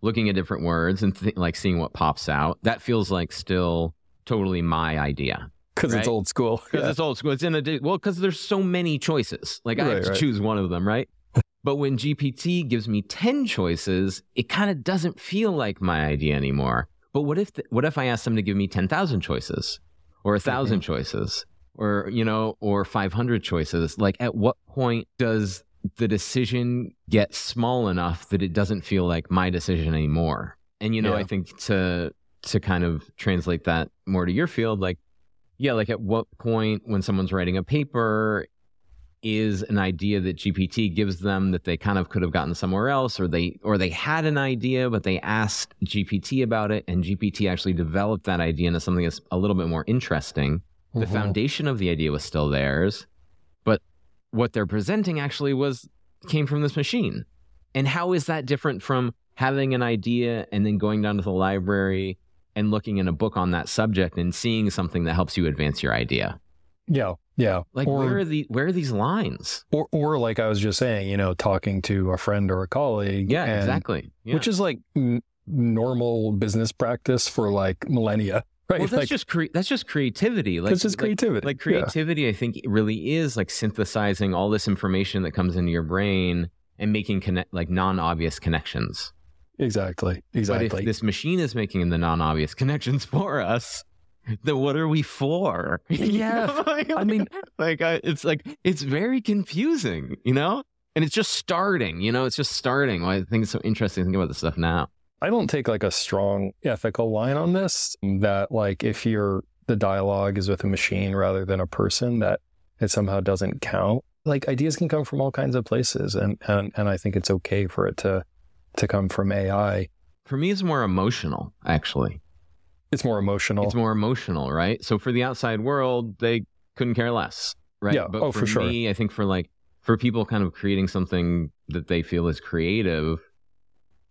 looking at different words and th- like seeing what pops out, that feels like still totally my idea. Because right? it's old school. [laughs] Because yeah. it's old school. It's in a di- well, because there's so many choices. Like I have to right. choose one of them, right? but when GPT gives me ten choices, it kind of doesn't feel like my idea anymore. But what if the, what if I asked them to give me ten thousand choices, or a 1000 mm-hmm. choices, or you know, or five hundred choices? Like, at what point does the decision get small enough that it doesn't feel like my decision anymore? And you know, yeah. I think to to kind of translate that more to your field, like, yeah, like at what point when someone's writing a paper, is an idea that GPT gives them that they kind of could have gotten somewhere else or they or they had an idea but they asked GPT about it and GPT actually developed that idea into something that's a little bit more interesting. Mm-hmm. The foundation of the idea was still theirs, but what they're presenting actually was came from this machine. And how is that different from having an idea and then going down to the library and looking in a book on that subject and seeing something that helps you advance your idea? Yeah. Yeah. Like or, where are the where are these lines? Or or like I was just saying, you know, talking to a friend or a colleague. Yeah, and, exactly. Yeah. Which is like n- normal business practice for like millennia. Right. Well, that's like, just cre- that's just creativity. Like that's just creativity. Like, like creativity, yeah. I think really is like synthesizing all this information that comes into your brain and making connect like non-obvious connections. Exactly. Exactly. But if this machine is making the non-obvious connections [laughs] for us, then what are we for? [laughs] Yeah. [laughs] like, I mean, like, I, it's like, it's very confusing, you know? And it's just starting, you know? It's just starting. I think it's so interesting to think about this stuff now. I don't take like a strong ethical line on this that, like, if you're the dialogue is with a machine rather than a person, that it somehow doesn't count. Like, ideas can come from all kinds of places. And, and, and I think it's okay for it to, to come from AI. For me, it's more emotional, actually. It's more emotional. It's more emotional, right? So for the outside world, they couldn't care less, right? Yeah. But oh, for, for sure. me, I think for like for people kind of creating something that they feel is creative,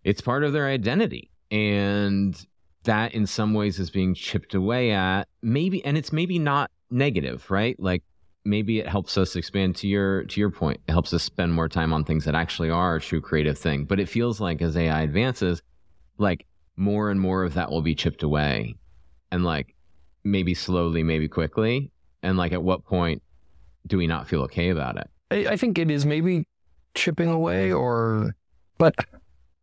it's part of their identity. And that in some ways is being chipped away at. Maybe and it's maybe not negative, right? Like maybe it helps us expand to your to your point. It helps us spend more time on things that actually are a true creative thing. But it feels like as AI advances, like more and more of that will be chipped away and like maybe slowly maybe quickly and like at what point do we not feel okay about it i, I think it is maybe chipping away or but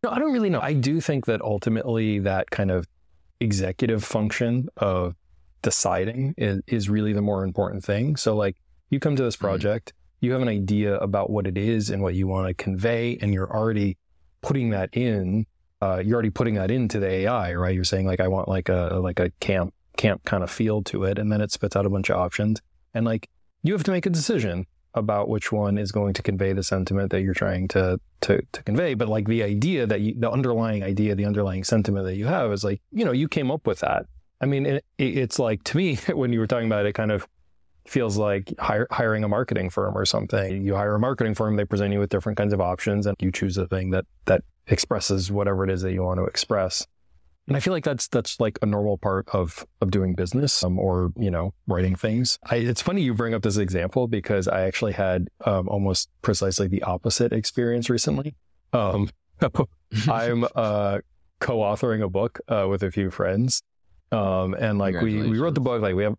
no i don't really know i do think that ultimately that kind of executive function of deciding is, is really the more important thing so like you come to this mm-hmm. project you have an idea about what it is and what you want to convey and you're already putting that in uh, you're already putting that into the AI, right? You're saying like I want like a like a camp camp kind of feel to it, and then it spits out a bunch of options, and like you have to make a decision about which one is going to convey the sentiment that you're trying to to to convey. But like the idea that you, the underlying idea, the underlying sentiment that you have is like you know you came up with that. I mean, it, it's like to me [laughs] when you were talking about it, it kind of feels like hire, hiring a marketing firm or something. You hire a marketing firm, they present you with different kinds of options, and you choose the thing that that expresses whatever it is that you want to express. And I feel like that's that's like a normal part of of doing business um, or you know writing things. I, it's funny you bring up this example because I actually had um, almost precisely the opposite experience recently. Um, [laughs] I'm uh, co-authoring a book uh, with a few friends, um, and like we we wrote the book. Like we have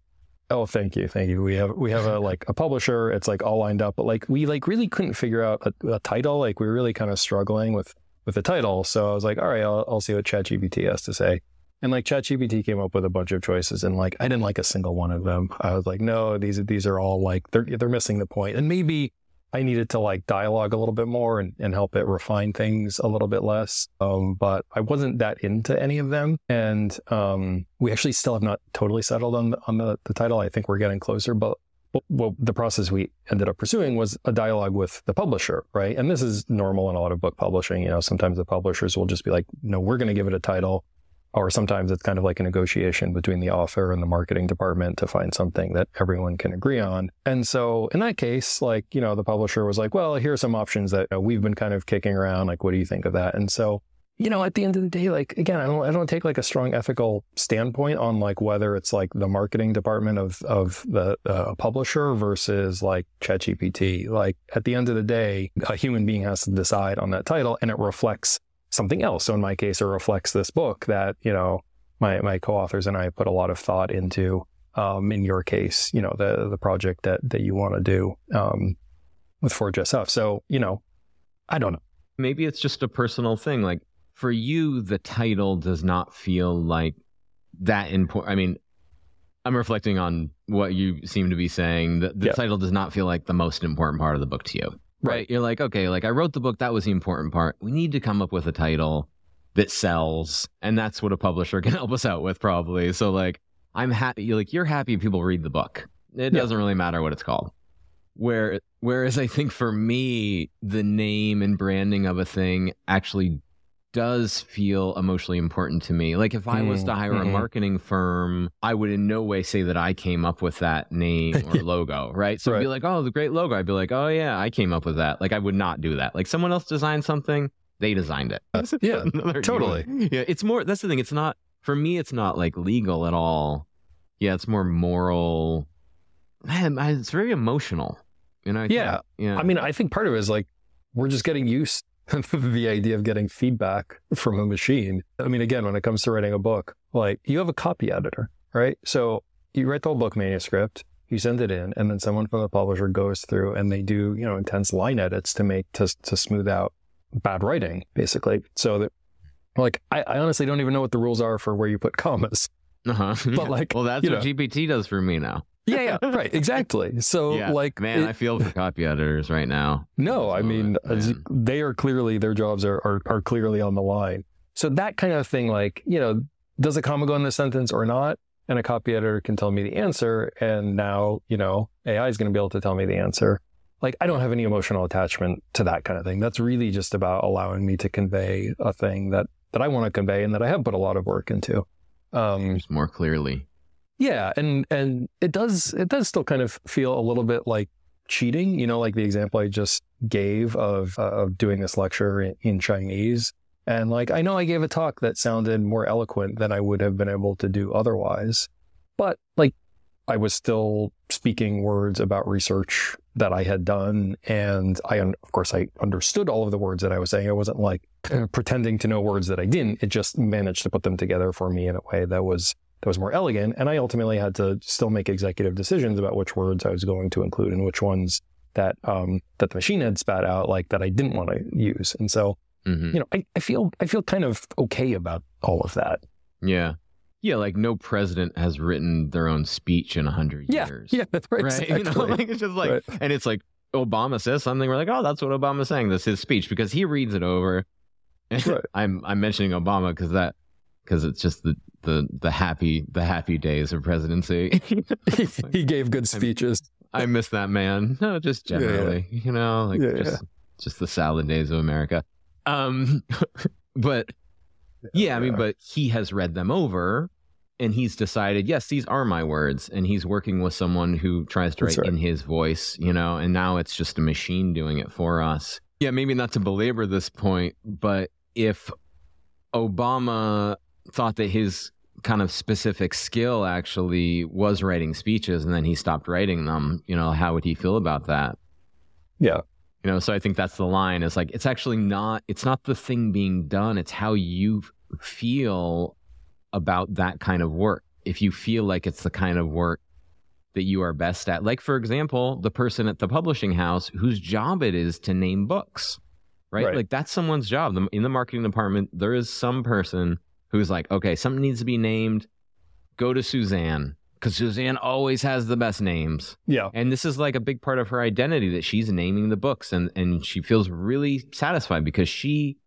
oh thank you thank you we have we have a like a publisher. It's like all lined up, but like we like really couldn't figure out a, a title. Like we were really kind of struggling with with the title. So I was like, all right, I'll, I'll see what ChatGPT has to say. And like ChatGPT came up with a bunch of choices, and like I didn't like a single one of them. I was like, no, these these are all like they're they're missing the point. And maybe I needed to like dialogue a little bit more and, and help it refine things a little bit less. Um, but I wasn't that into any of them. And um, we actually still have not totally settled on the, on the, the title. I think we're getting closer, but well, the process we ended up pursuing was a dialogue with the publisher, right? And this is normal in a lot of book publishing. You know, sometimes the publishers will just be like, no, we're going to give it a title or sometimes it's kind of like a negotiation between the author and the marketing department to find something that everyone can agree on. And so in that case, like, you know, the publisher was like, well, here are some options that you know, we've been kind of kicking around. Like, what do you think of that? And so, you know, at the end of the day, like, again, I don't, I don't take like a strong ethical standpoint on like whether it's like the marketing department of, of the uh, publisher versus like ChatGPT. Like at the end of the day, a human being has to decide on that title and it reflects something else. So in my case, it reflects this book that, you know, my, my co-authors and I put a lot of thought into. Um, in your case, you know, the, the project that, that you want to do, um, with Forage SF. So, you know, I don't know. Maybe it's just a personal thing. Like for you, the title does not feel like that important. I mean, I'm reflecting on what you seem to be saying. The, the title does not feel like the most important part of the book to you. Right. You're like, okay, like I wrote the book, that was the important part. We need to come up with a title that sells. And that's what a publisher [laughs] can help us out with, probably. So, like, I'm happy, You're like, you're happy people read the book. It yeah. doesn't really matter what it's called. Where, whereas I think for me, the name and branding of a thing actually does feel emotionally important to me. Like if I was to hire mm-hmm. a marketing firm, I would in no way say that I came up with that name or [laughs] logo, right? So right. it'd be like, oh, the great logo. I'd be like, oh yeah, I came up with that. Like I would not do that. Like someone else designed something, they designed it. Uh, [laughs] yeah, totally. Yeah, it's more. That's the thing. It's not for me. It's not like legal at all. Yeah, it's more moral. Man, it's very emotional. You know? yeah, yeah. I mean, I think part of it is like we're just getting used [laughs] the idea of getting feedback from a machine. I mean, again, when it comes to writing a book, like you have a copy editor, right? So you write the whole book manuscript, you send it in, and then someone from the publisher goes through and they do, you know, intense line edits to make to to smooth out bad writing, basically. So that like I, I honestly don't even know what the rules are for where you put commas. Uh-huh. [laughs] But like, well, that's what know. GPT does for me now yeah, yeah, [laughs] right, exactly. So, yeah. like, man, it, I feel for copy editors right now. No, I mean, they are clearly their jobs are, are are clearly on the line. So that kind of thing, like, you know, does a comma go in the sentence or not? And a copy editor can tell me the answer, and now you know AI is going to be able to tell me the answer. Like, I don't have any emotional attachment to that kind of thing. That's really just about allowing me to convey a thing that that I want to convey and that I have put a lot of work into. Um, more clearly. Yeah, and and it does it does still kind of feel a little bit like cheating. You know, like the example I just gave of uh, of doing this lecture in, in Chinese, and like I know I gave a talk that sounded more eloquent than I would have been able to do otherwise, but like I was still speaking words about research that I had done. And I, of course, I understood all of the words that I was saying. I wasn't like pretending to know words that I didn't. It just managed to put them together for me in a way that was that was more elegant. And I ultimately had to still make executive decisions about which words I was going to include and which ones that um, that the machine had spat out, like that I didn't want to use. And so, mm-hmm. you know, I, I feel I feel kind of okay about all of that. Yeah. Yeah, like no president has written their own speech in a hundred yeah, years. Yeah, [laughs] that's right. right? Exactly. [laughs] You know, like it's just like, right. and it's like Obama says something, we're like, oh, that's what Obama's saying. That's his speech because he reads it over. [laughs] Right. I'm I'm mentioning Obama because that because it's just the the the happy the happy days of presidency. [laughs] [laughs] he gave good speeches. I, I miss that man. No, just generally, yeah, yeah. you know, like yeah, just just the salad days of America. Um, [laughs] but yeah, I mean, but he has read them over and he's decided, yes, these are my words. And he's working with someone who tries to write right. in his voice, you know, and now it's just a machine doing it for us. Yeah, maybe not to belabor this point, but if Obama thought that his kind of specific skill actually was writing speeches and then he stopped writing them, you know, how would he feel about that? Yeah. You know, so I think that's the line is like, it's actually not, it's not the thing being done, it's how you feel about that kind of work. If you feel like it's the kind of work that you are best at, like, for example, the person at the publishing house whose job it is to name books, right? right. Like, that's someone's job. In the marketing department, there is some person who's like, okay, something needs to be named. Go to Suzanne because Suzanne always has the best names. Yeah. And this is like a big part of her identity that she's naming the books and, and she feels really satisfied because she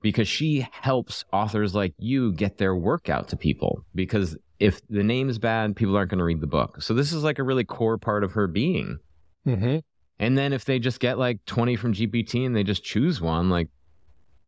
because she helps authors like you get their work out to people because if the name is bad, people aren't going to read the book. So this is like a really core part of her being. Mm-hmm. And then if they just get like 20 from GPT and they just choose one, like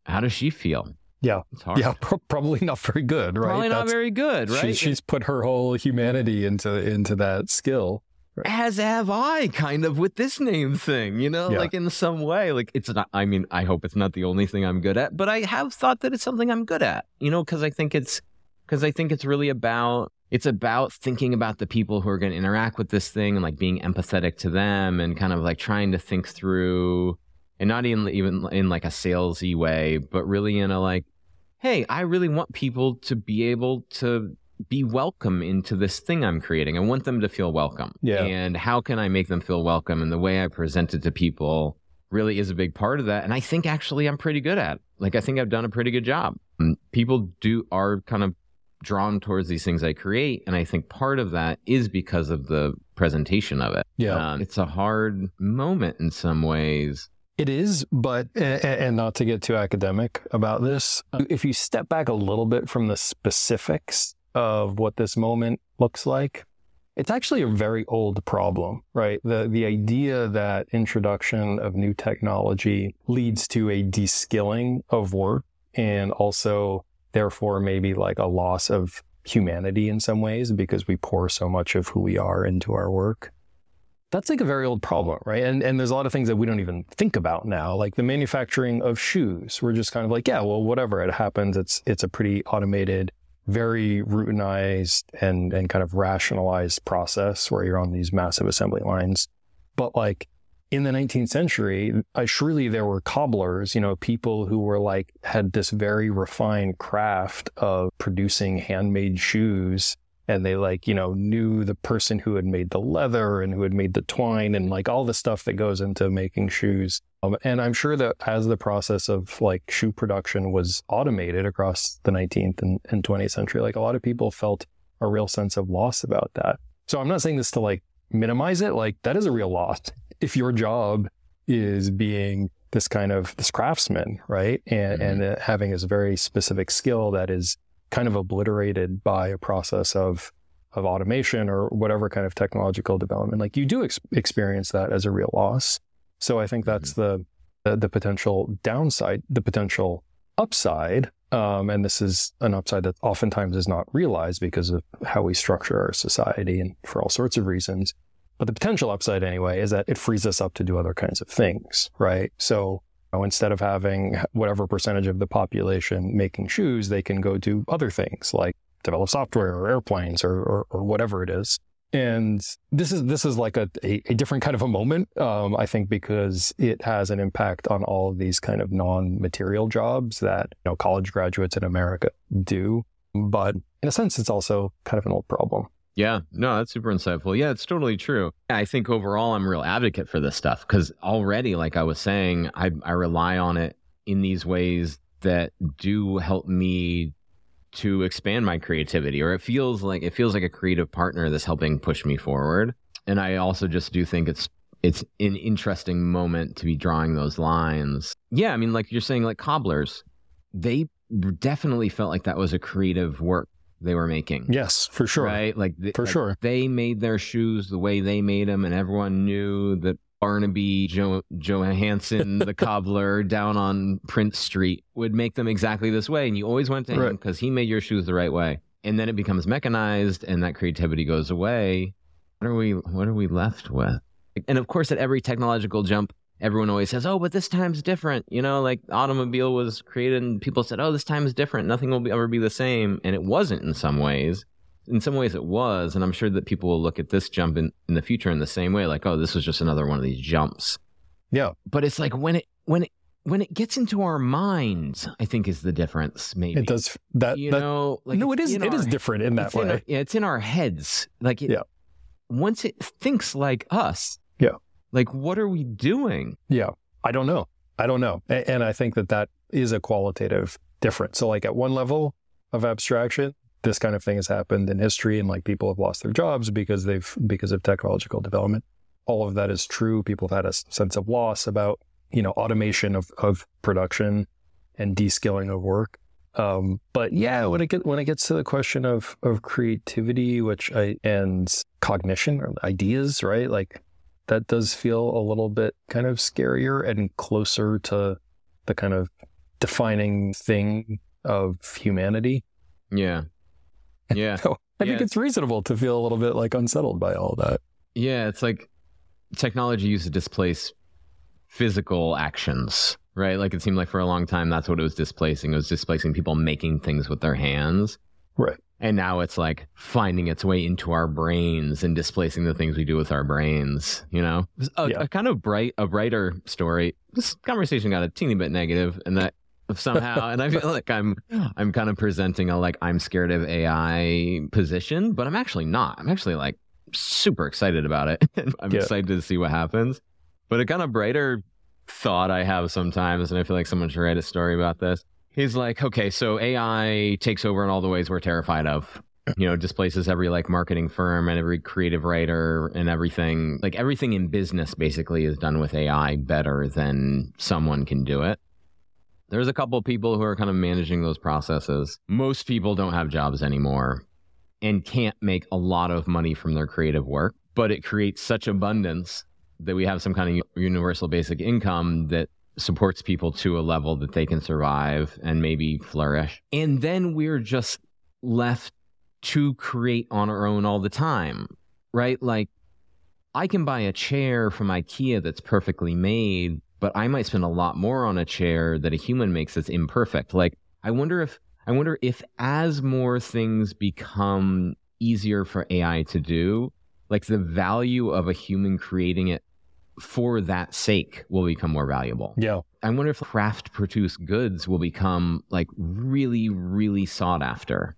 how does she feel? Yeah. Yeah. Pro- probably not very good, right? Probably not That's- very good, right? She, she's put her whole humanity into into that skill. as have I, kind of with this name thing, you know, Yeah. like in some way. Like it's not, I mean, I hope it's not the only thing I'm good at, but I have thought that it's something I'm good at, you know, because I think it's, because I think it's really about, it's about thinking about the people who are going to interact with this thing and like being empathetic to them and kind of like trying to think through, and not even, even in like a salesy way, but really in a like, hey, I really want people to be able to be welcome into this thing I'm creating. I want them to feel welcome. Yeah. And how can I make them feel welcome? And the way I present it to people really is a big part of that. And I think actually I'm pretty good at. it. Like I think I've done a pretty good job. Mm, People do are kind of drawn towards these things I create, and I think part of that is because of the presentation of it. Yeah. Um, it's a hard moment in some ways. It is, but and, not to get too academic about this, if you step back a little bit from the specifics of what this moment looks like, it's actually a very old problem, right? The the idea that introduction of new technology leads to a de-skilling of work and also therefore maybe like a loss of humanity in some ways because we pour so much of who we are into our work that's like a very old problem, right? And and there's a lot of things that we don't even think about now, like the manufacturing of shoes. We're just kind of like, yeah, well, whatever it happens, it's it's a pretty automated, very routinized and and kind of rationalized process where you're on these massive assembly lines. But like in the 19th century, surely there were cobblers, you know, people who were like had this very refined craft of producing handmade shoes and they like you know knew the person who had made the leather and who had made the twine and like all the stuff that goes into making shoes. Um, and i'm sure that as the process of like shoe production was automated across the 19th and, and 20th century like a lot of people felt a real sense of loss about that. So i'm not saying this to like minimize it like that is a real loss [laughs] if your job is being this kind of this craftsman right? And Mhm. and uh, having this very specific skill that is kind of obliterated by a process of of automation or whatever kind of technological development. Like you do ex- experience that as a real loss. So i think that's the, the the potential downside the potential upside um, and this is an upside that oftentimes is not realized because of how we structure our society and for all sorts of reasons. But the potential upside anyway is that it frees us up to do other kinds of things right? So instead of having whatever percentage of the population making shoes, they can go do other things like develop software or airplanes or, or, or whatever it is. And this is this is like a, a, a different kind of a moment, um, I think, because it has an impact on all of these kind of non-material jobs that you know college graduates in America do. But in a sense, it's also kind of an old problem. Yeah, no, that's super insightful. Yeah, it's totally true. I think overall, I'm a real advocate for this stuff because already, like I was saying, I, I rely on it in these ways that do help me to expand my creativity, or it feels like it feels like a creative partner that's helping push me forward. And I also just do think it's it's an interesting moment to be drawing those lines. Yeah, I mean, like you're saying, like cobblers, they definitely felt like that was a creative work they were making. Yes, for sure. Right? Like th- For like, sure. They made their shoes the way they made them, and everyone knew that Barnaby jo- Johansson, the [laughs] cobbler down on Prince Street, would make them exactly this way. And you always went to him Right. because he made your shoes the right way. And then it becomes mechanized, and that creativity goes away. What are we? What are we left with? And of course, at every technological jump, everyone always says, "Oh, but this time's different." You know, like automobile was created, and people said, "Oh, this time is different. Nothing will be, ever be the same." And it wasn't in some ways. In some ways, it was, and I'm sure that people will look at this jump in, in the future in the same way, like, "Oh, this was just another one of these jumps." Yeah. But it's like when it when it when it gets into our minds, I think is the difference. Maybe It does that. You that know, like no, it is. It is different in that way. our- yeah, it's in our heads. Like, it, Yeah. once it thinks like us, Yeah. Like, what are we doing? Yeah. I don't know. I don't know. A- And I think that that is a qualitative difference. So, like, at one level, of abstraction. This kind of thing has happened in history and like people have lost their jobs because they've because of technological development. All of that is true. People have had a sense of loss about, you know, automation of, of production and de-skilling of work. Um, but yeah, when it get when it gets to the question of of creativity, which I and cognition or ideas, right? Like that does feel a little bit kind of scarier and closer to the kind of defining thing of humanity. Yeah. [laughs] Yeah. So I Yeah. think it's reasonable to feel a little bit like unsettled by all that. Yeah, it's like technology used to displace physical actions, right? Like it seemed like for a long time that's what it was displacing. It was displacing people making things with their hands. Right. And now it's like finding its way into our brains and displacing the things we do with our brains, you know? A, Yeah. a kind of bright, a brighter story. This conversation got a teeny bit negative and that somehow, and I feel like I'm, I'm kind of presenting a like, I'm scared of AI position, but I'm actually not. I'm actually like super excited about it. [laughs] I'm Yeah. excited to see what happens. But a kind of brighter thought I have sometimes, and I feel like someone should write a story about this. He's like, okay, so AI takes over in all the ways we're terrified of. You know, displaces every like marketing firm and every creative writer and everything. Like everything in business basically is done with AI better than someone can do it. There's a couple of people who are kind of managing those processes. Most people don't have jobs anymore and can't make a lot of money from their creative work, but it creates such abundance that we have some kind of universal basic income that supports people to a level that they can survive and maybe flourish. And then we're just left to create on our own all the time, right? Like I can buy a chair from IKEA that's perfectly made, but I might spend a lot more on a chair that a human makes that's imperfect. Like I wonder if I wonder if as more things become easier for AI to do, like the value of a human creating it for that sake will become more valuable. Yeah. I wonder if craft produced goods will become like really, really sought after.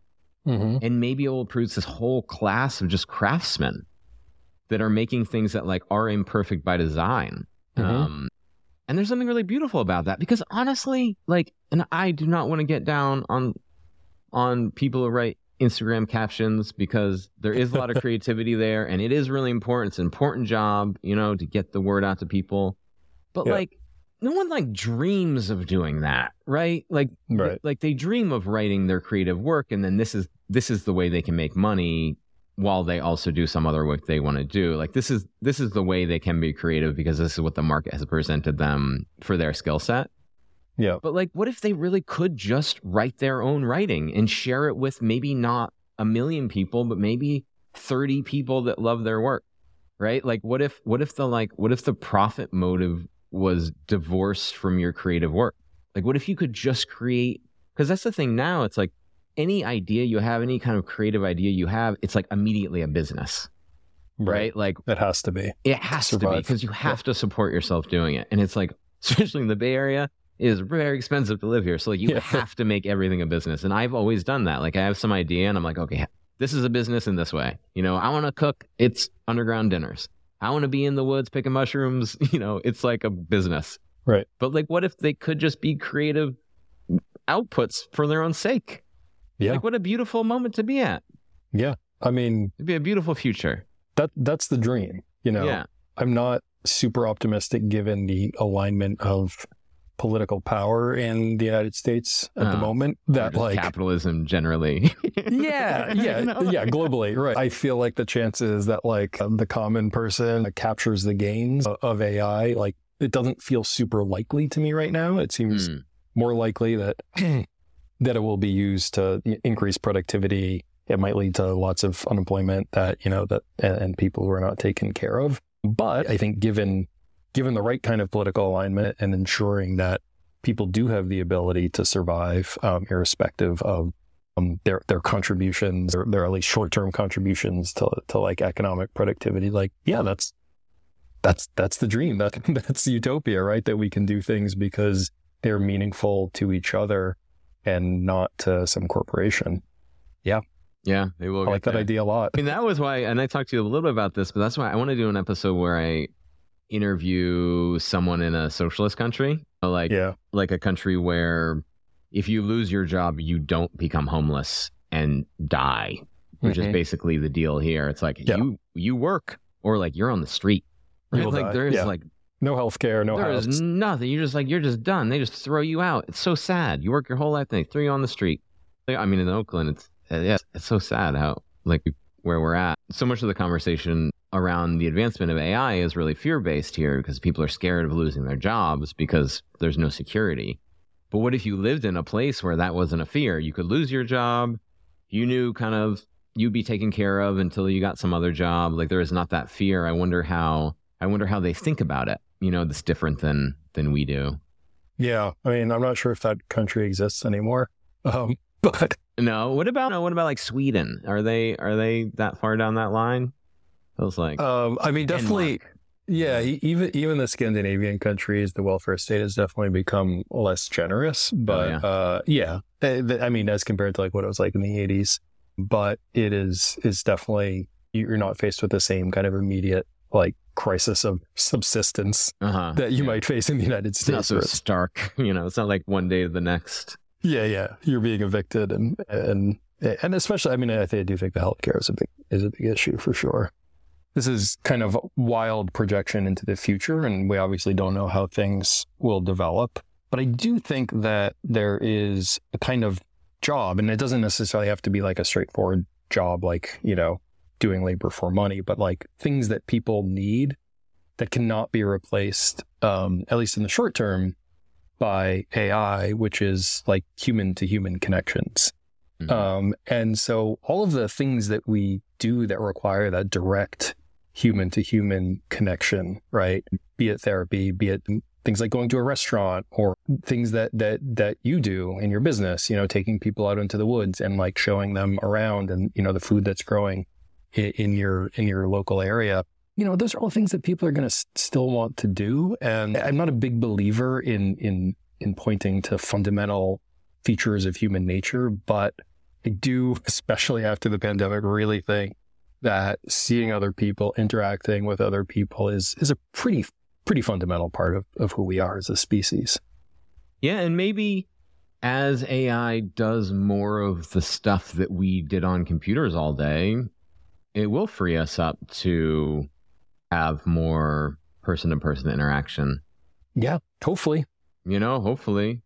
Mm-hmm. And maybe it will produce this whole class of just craftsmen that are making things that like are imperfect by design. Mhm. Um, and there's something really beautiful about that because honestly, like, and I do not want to get down on on people who write Instagram captions because there is a lot of [laughs] creativity there and it is really important. It's an important job, you know, to get the word out to people. But Yeah. like no one like dreams of doing that, right? Like th- Right. like they dream of writing their creative work and then this is this is the way they can make money while they also do some other work they want to do. Like this is this is the way they can be creative because this is what the market has presented them for their skill set. Yeah. But like what if they really could just write their own writing and share it with maybe not a million people but maybe 30 people that love their work. Right? Like what if what if the like what if the profit motive was divorced from your creative work? Like what if you could just create cuz that's the thing now it's like any idea you have any kind of creative idea you have it's like immediately a business right, like It has to be. it has to be because you have to support yourself doing it and it's like [laughs] especially in the bay area it is very expensive to live here. So like you Yeah. [laughs] have to make everything a business. And i've always done that. Like i have some idea and i'm like okay this is a business in this way. You know i want to cook. It's underground dinners. I want to be in the woods picking mushrooms. [laughs] You know it's like a business. Right. but like what if they could just be creative outputs for their own sake? Yeah. like what a beautiful moment to be at. Yeah. I mean, it'd be a beautiful future. that that's the dream. You know, yeah. I'm not super optimistic given the alignment of political power in the United States at the Oh, moment. That like capitalism generally [laughs] yeah, yeah, You know? yeah, globally, right. I feel like the chances that like um, the common person captures the gains o- of AI, like it doesn't feel super likely to me right now. It seems Hmm. more likely that [clears throat] that it will be used to increase productivity. It might lead to lots of unemployment that you know that and, and people who are not taken care of. But I think given given the right kind of political alignment and ensuring that people do have the ability to survive, um, irrespective of um, their their contributions, or their at least short term contributions to to like economic productivity. Like, yeah, that's that's that's the dream. [laughs] That that's the utopia, right? That we can do things because they're meaningful to each other and not to some corporation. Yeah, they will. I like that there. idea a lot. I mean, that was why, and I talked to you a little bit about this, but that's why I want to do an episode where I interview someone in a socialist country, like Yeah, like a country where if you lose your job, you don't become homeless and die, which is Mhm. basically the deal here. It's like Yeah. you you work or like you're on the street. Right? Like die. there's Yeah. like No health care, no there house. is nothing. You're just like you're just done. They just throw you out. It's so sad. You work your whole life, and they throw you on the street. I mean, in Oakland, it's uh, yeah, it's so sad how like where we're at. So much of the conversation around the advancement of AI is really fear based here because people are scared of losing their jobs because there's no security. But what if you lived in a place where that wasn't a fear? You could lose your job. You knew kind of you'd be taken care of until you got some other job. Like there is not that fear. I wonder how I wonder how they think about it. You know, that's different than than we do. Yeah, I mean, I'm not sure if that country exists anymore. Um, but No, what about no, what about like Sweden? Are they are they that far down that line? Feels like um, I mean, definitely, Denmark. yeah. e- Even even the Scandinavian countries, the welfare state has definitely become less generous. But yeah. uh, yeah, Eh, I mean, as compared to like what it was like in the '80s, but it is is definitely you're not faced with the same kind of immediate like crisis of subsistence uh-huh. that you yeah. might face in the United It's not States. so it's- stark, [laughs] you know. It's not like one day to the next. Yeah, yeah. You're being evicted and and and especially I mean I think I do think the healthcare is a big is a big issue for sure. This is kind of wild projection into the future and we obviously don't know how things will develop. But I do think that there is a kind of job and it doesn't necessarily have to be like a straightforward job like, you know, doing labor for money, but like things that people need that cannot be replaced um at least in the short term by AI, which is like human to human connections. Mhm. Um, and so all of the things that we do that require that direct human to human connection, right? Be it therapy, be it things like going to a restaurant or things that that that you do in your business, you know, taking people out into the woods and like showing them around and you know the food that's growing in, in your in your local area. You know, those are all things that people are going to still want to do and I'm not a big believer in in in pointing to fundamental features of human nature, but I do, especially after the pandemic, really think that seeing other people, interacting with other people is is a pretty pretty fundamental part of, of who we are as a species. Yeah, and maybe as AI does more of the stuff that we did on computers all day, it will free us up to have more person to person interaction. Yeah, hopefully. You know, hopefully.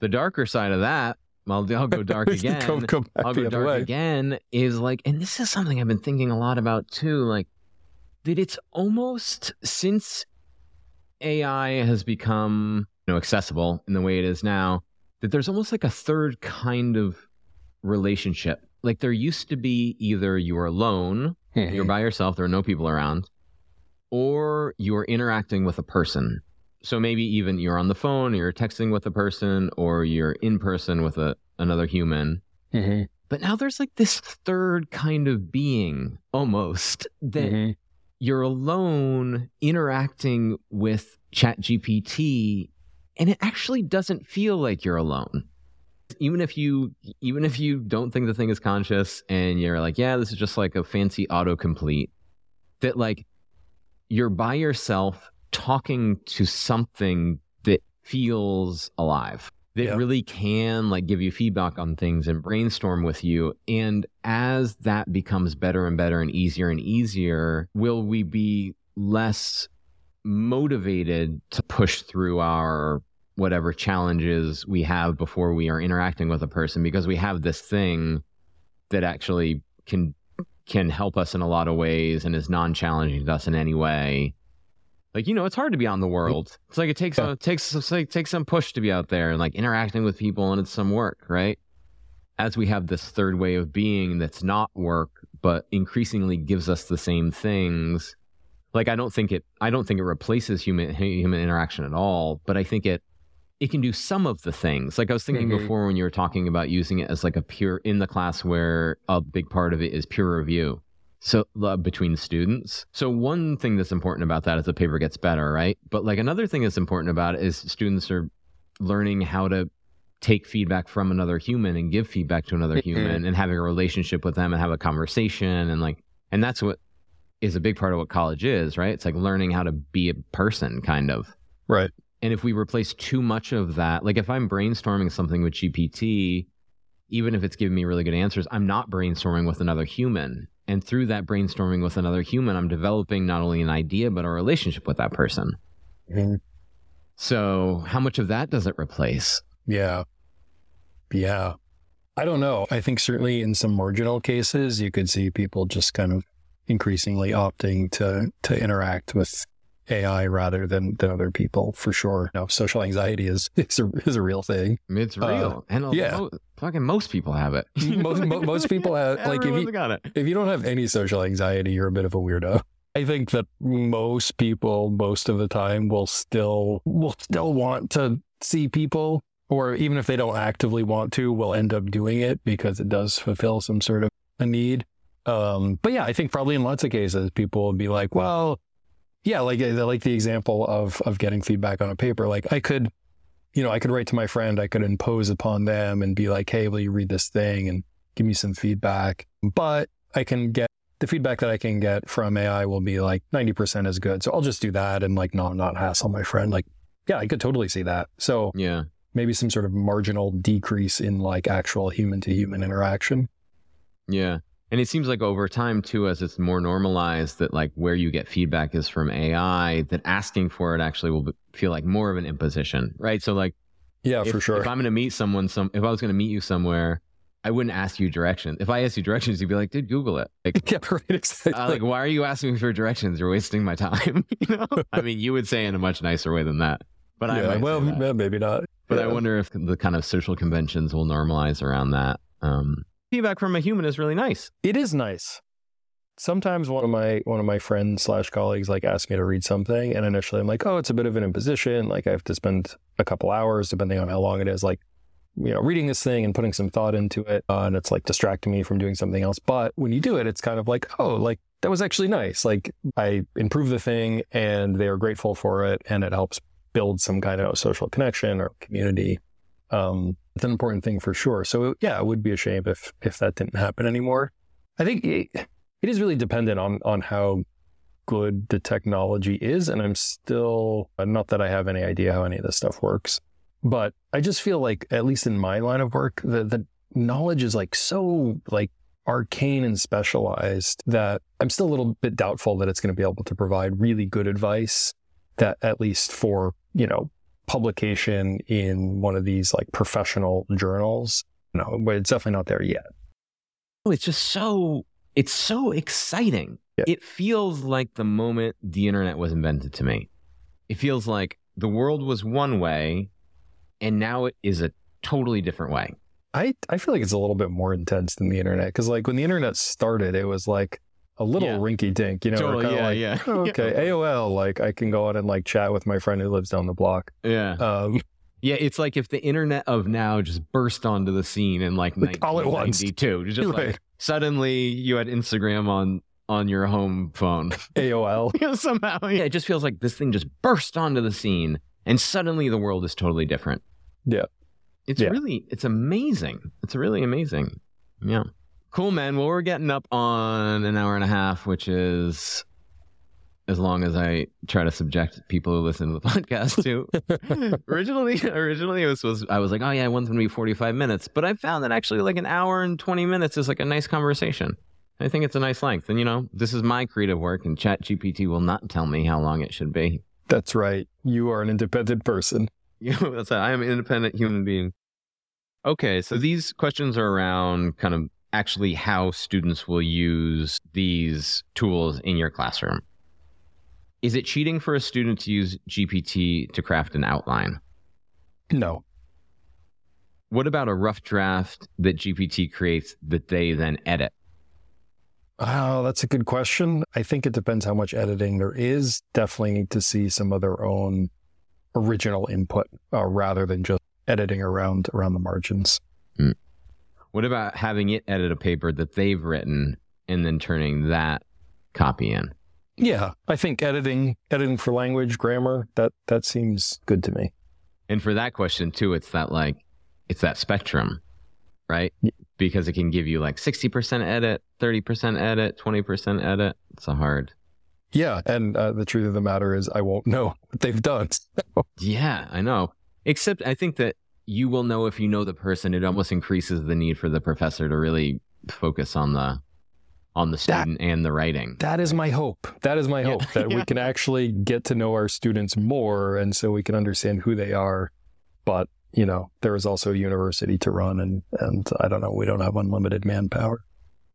The darker side of that, I'll, I'll go dark [laughs] again. Come- come back I'll the go dark way. again is like, and this is something I've been thinking a lot about too. Like, that it's almost since AI has become you know accessible in the way it is now, that there's almost like a third kind of relationship. Like there used to be either you're alone, [laughs] you're by yourself, there are no people around, or you're interacting with a person. So maybe even you're on the phone, or you're texting with a person, or you're in person with a another human. Mhm, But now there's like this third kind of being almost that mhm. you're alone interacting with ChatGPT and it actually doesn't feel like you're alone. Even if you even if you don't think the thing is conscious and you're like, yeah, this is just like a fancy autocomplete that like you're by yourself talking to something that feels alive. That Yeah. really can like give you feedback on things and brainstorm with you. And as that becomes better and better and easier and easier, will we be less motivated to push through our whatever challenges we have before we are interacting with a person because we have this thing that actually can can help us in a lot of ways and is non-challenging to us in any way. Like you know it's hard to be on the world. It's like it takes Yeah. it takes it's like it takes some push to be out there and like interacting with people and it's some work right? As we have this third way of being that's not work but increasingly gives us the same things. Like i don't think it i don't think it replaces human human interaction at all but i think it it can do some of the things like i was thinking Mhm. before when you were talking about using it as like a peer in the class where a big part of it is peer review so uh, between students so one thing that's important about that is the paper gets better right but like another thing that's important about it is students are learning how to take feedback from another human and give feedback to another Mhm. human and having a relationship with them and have a conversation and like and that's what is a big part of what college is right it's like learning how to be a person kind of Right. And if we replace too much of that, like if I'm brainstorming something with GPT, even if it's giving me really good answers, I'm not brainstorming with another human. And through that brainstorming with another human, I'm developing not only an idea, but a relationship with that person. Mhm. So, how much of that does it replace? Yeah. Yeah. I don't know. I think certainly in some marginal cases, you could see people just kind of increasingly opting to to interact with AI rather than than other people for sure. No, social anxiety is [laughs] is a, is a real thing. It's Uh, real. and yeah. mo- fucking most people have it. [laughs] Most- mo- most people have- like, if you- got it. If you don't have any social anxiety, you're a bit of a weirdo. I think that most people most of the time will still will still want to see people or even if they don't actively want to, will end up doing it because it does fulfill some sort of a need. Um, but yeah, I think probably in lots of cases people will be like, well, yeah, like uh, like the example of of getting feedback on a paper. Like I could, you know, I could write to my friend, I could impose upon them and be like, hey, will you read this thing and give me some feedback? But I can get the feedback that I can get from AI will be like 90% as good. So I'll just do that and like not not hassle my friend. Like, yeah, I could totally see that. So Yeah. maybe some sort of marginal decrease in like actual human to human interaction. Yeah. And it seems like over time too, as it's more normalized that like where you get feedback is from AI, that asking for it actually will be- feel like more of an imposition, right? So like, Yeah, if, for sure. if I'm going to meet someone, some if I was going to meet you somewhere, I wouldn't ask you directions. If I asked you directions, you'd be like, "Dude, Google it." Like, [laughs] yeah, right. Exactly. uh, like, why are you asking me for directions? You're wasting my time. [laughs] you know? I mean, you would say in a much nicer way than that, but I yeah, might well, maybe not. But I wonder if the kind of social conventions will normalize around that. Um, feedback from a human is really nice. It is nice. Sometimes one of my one of my friends slash colleagues like asked me to read something, and initially I'm like, oh, it's a bit of an imposition. Like I have to spend a couple hours, depending on how long it is, like you know, reading this thing and putting some thought into it, uh, and it's like distracting me from doing something else. But when you do it, it's kind of like, oh, like that was actually nice. Like I improved the thing, and they are grateful for it, and it helps build some kind of social connection or community. Um, it's an important thing for sure. So yeah, it would be a shame if if that didn't happen anymore. I think it, it is really dependent on on how good the technology is, and I'm still not that I have any idea how any of this stuff works, but I just feel like at least in my line of work, the the knowledge is like so like arcane and specialized that I'm still a little bit doubtful that it's going to be able to provide really good advice that at least for you know publication in one of these like professional journals. No, but it's definitely not there yet. Oh, it's just so it's so exciting. Yeah. It feels like the moment the internet was invented to me. It feels like the world was one way and now it is a totally different way. I, I feel like it's a little bit more intense than the internet because like when the internet started, it was like a little Yeah. rinky dink, you know, totally, yeah, like, yeah. "Oh, okay, AOL, like I can go out and like chat with my friend who lives down the block. yeah. Um, Yeah, it's like if the internet of now just burst onto the scene in like Like, all at once. 1992. Just Right. like suddenly you had Instagram on on your home phone. [laughs] AOL. Yeah, somehow. Yeah, it just feels like this thing just burst onto the scene and suddenly the world is totally different. Yeah. It's Yeah. really it's amazing. It's really amazing. Yeah. Cool, man. Well, we're getting up on an hour and a half, which is as long as I try to subject people who listen to the [laughs] podcast to. [laughs] originally, originally it was, was I was like, oh yeah, I want them to be forty five minutes, but I found that actually like an hour and twenty minutes is like a nice conversation. I think it's a nice length, and you know, this is my creative work, and Chat GPT will not tell me how long it should be. That's right. You are an independent person. [laughs] Know, that's I am an independent human being. Okay, so these questions are around kind of actually how students will use these tools in your classroom. Is it cheating for a student to use GPT to craft an outline? No. What about a rough draft that GPT creates that they then edit? Oh, that's a good question. I think it depends how much editing there is. Definitely need to see some of their own original input uh, rather than just editing around around the margins. What about having it edit a paper that they've written and then turning that copy in? Yeah, I think editing editing for language, grammar, that that seems good to me. And for that question too, it's that like it's that spectrum, right? Y- Because it can give you like 60% edit, 30% edit, 20% edit. It's a hard. Yeah, and uh, the truth of the matter is I won't know what they've done. [laughs] yeah, I know. Except I think that you will know if you know the person. It almost increases the need for the professor to really focus on the on the student that, and the writing. That is my hope. That is my yeah. hope that yeah. we [laughs] can actually get to know our students more and so we can understand who they are. But, you know, there is also a university to run and and I don't know, we don't have unlimited manpower.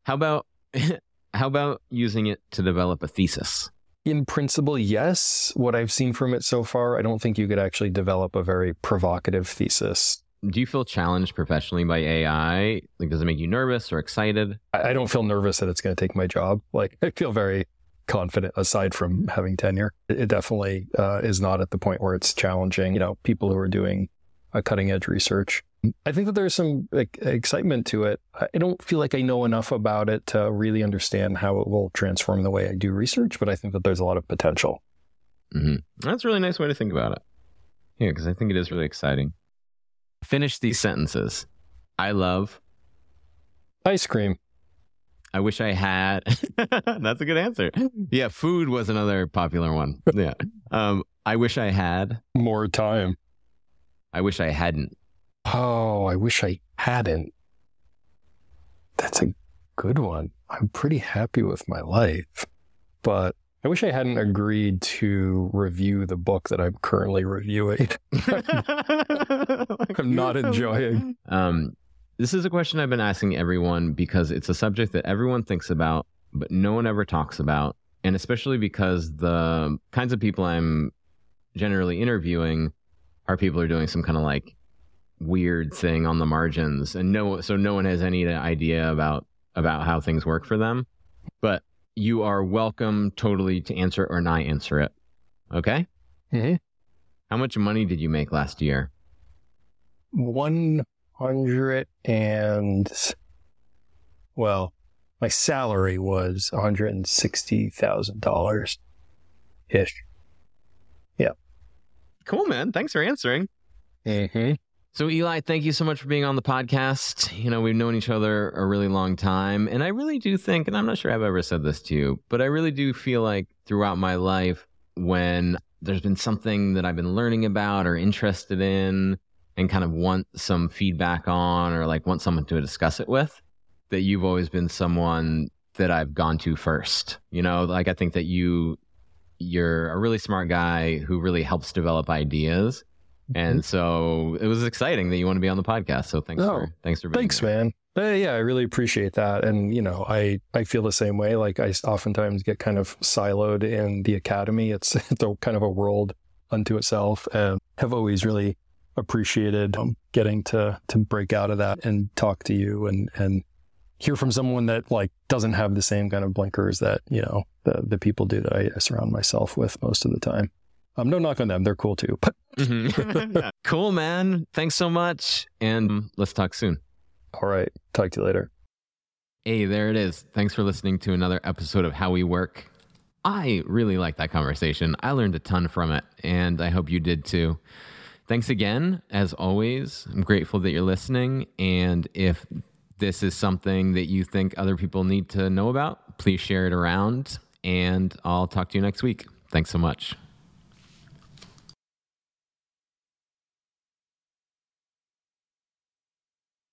How about [laughs] how about using it to develop a thesis? In principle, yes. What I've seen from it so far, I don't think you could actually develop a very provocative thesis do you feel challenged professionally by AI? Like, does it make you nervous or excited? I don't feel nervous that it's going to take my job. Like, I feel very confident aside from having tenure. It definitely uh, is not at the point where it's challenging, you know, people who are doing a cutting edge research. I think that there's some like, excitement to it. I don't feel like I know enough about it to really understand how it will transform the way I do research, but I think that there's a lot of potential. Mm-hmm. That's a really nice way to think about it. Yeah, because I think it is really exciting. Finish these sentences. I love ice cream. I wish I had. [laughs] That's a good answer. Yeah, food was another popular one. Yeah. Um, I wish I had more time. I wish I hadn't. Oh, I wish I hadn't. That's a good one. I'm pretty happy with my life, but I wish I hadn't agreed to review the book that I'm currently reviewing. [laughs] I'm not enjoying. Um, this is a question I've been asking everyone because it's a subject that everyone thinks about, but no one ever talks about. And especially because the kinds of people I'm generally interviewing are people are doing some kind of like weird thing on the margins and no so no one has any idea about about how things work for them but you are welcome totally to answer it or not answer it. Okay? Mm-hmm. How much money did you make last year? 100 and, well, my salary was $160,000 ish. Yeah. Cool, man. Thanks for answering. Mm-hmm. So, Eli, thank you so much for being on the podcast. You know, we've known each other a really long time. And I really do think, and I'm not sure I've ever said this to you, but I really do feel like throughout my life, when there's been something that I've been learning about or interested in and kind of want some feedback on or like want someone to discuss it with, that you've always been someone that I've gone to first. You know, like I think that you, you're a really smart guy who really helps develop ideas and so it was exciting that you want to be on the podcast. So thanks oh, for thanks for being thanks, man. Uh, yeah, I really appreciate that. And you know, I I feel the same way. Like I oftentimes get kind of siloed in the academy. It's [laughs] it's a kind of a world unto itself, and have always really appreciated um, getting to to break out of that and talk to you and and hear from someone that like doesn't have the same kind of blinkers that you know the the people do that I surround myself with most of the time. Um, no knock on them; they're cool too. But [laughs] mm-hmm. [laughs] [laughs] cool, man. Thanks so much, and let's talk soon. All right, talk to you later. Hey, there it is. Thanks for listening to another episode of How We Work. I really liked that conversation. I learned a ton from it, and I hope you did too. Thanks again, as always. I'm grateful that you're listening, and if this is something that you think other people need to know about, please share it around, and I'll talk to you next week. Thanks so much.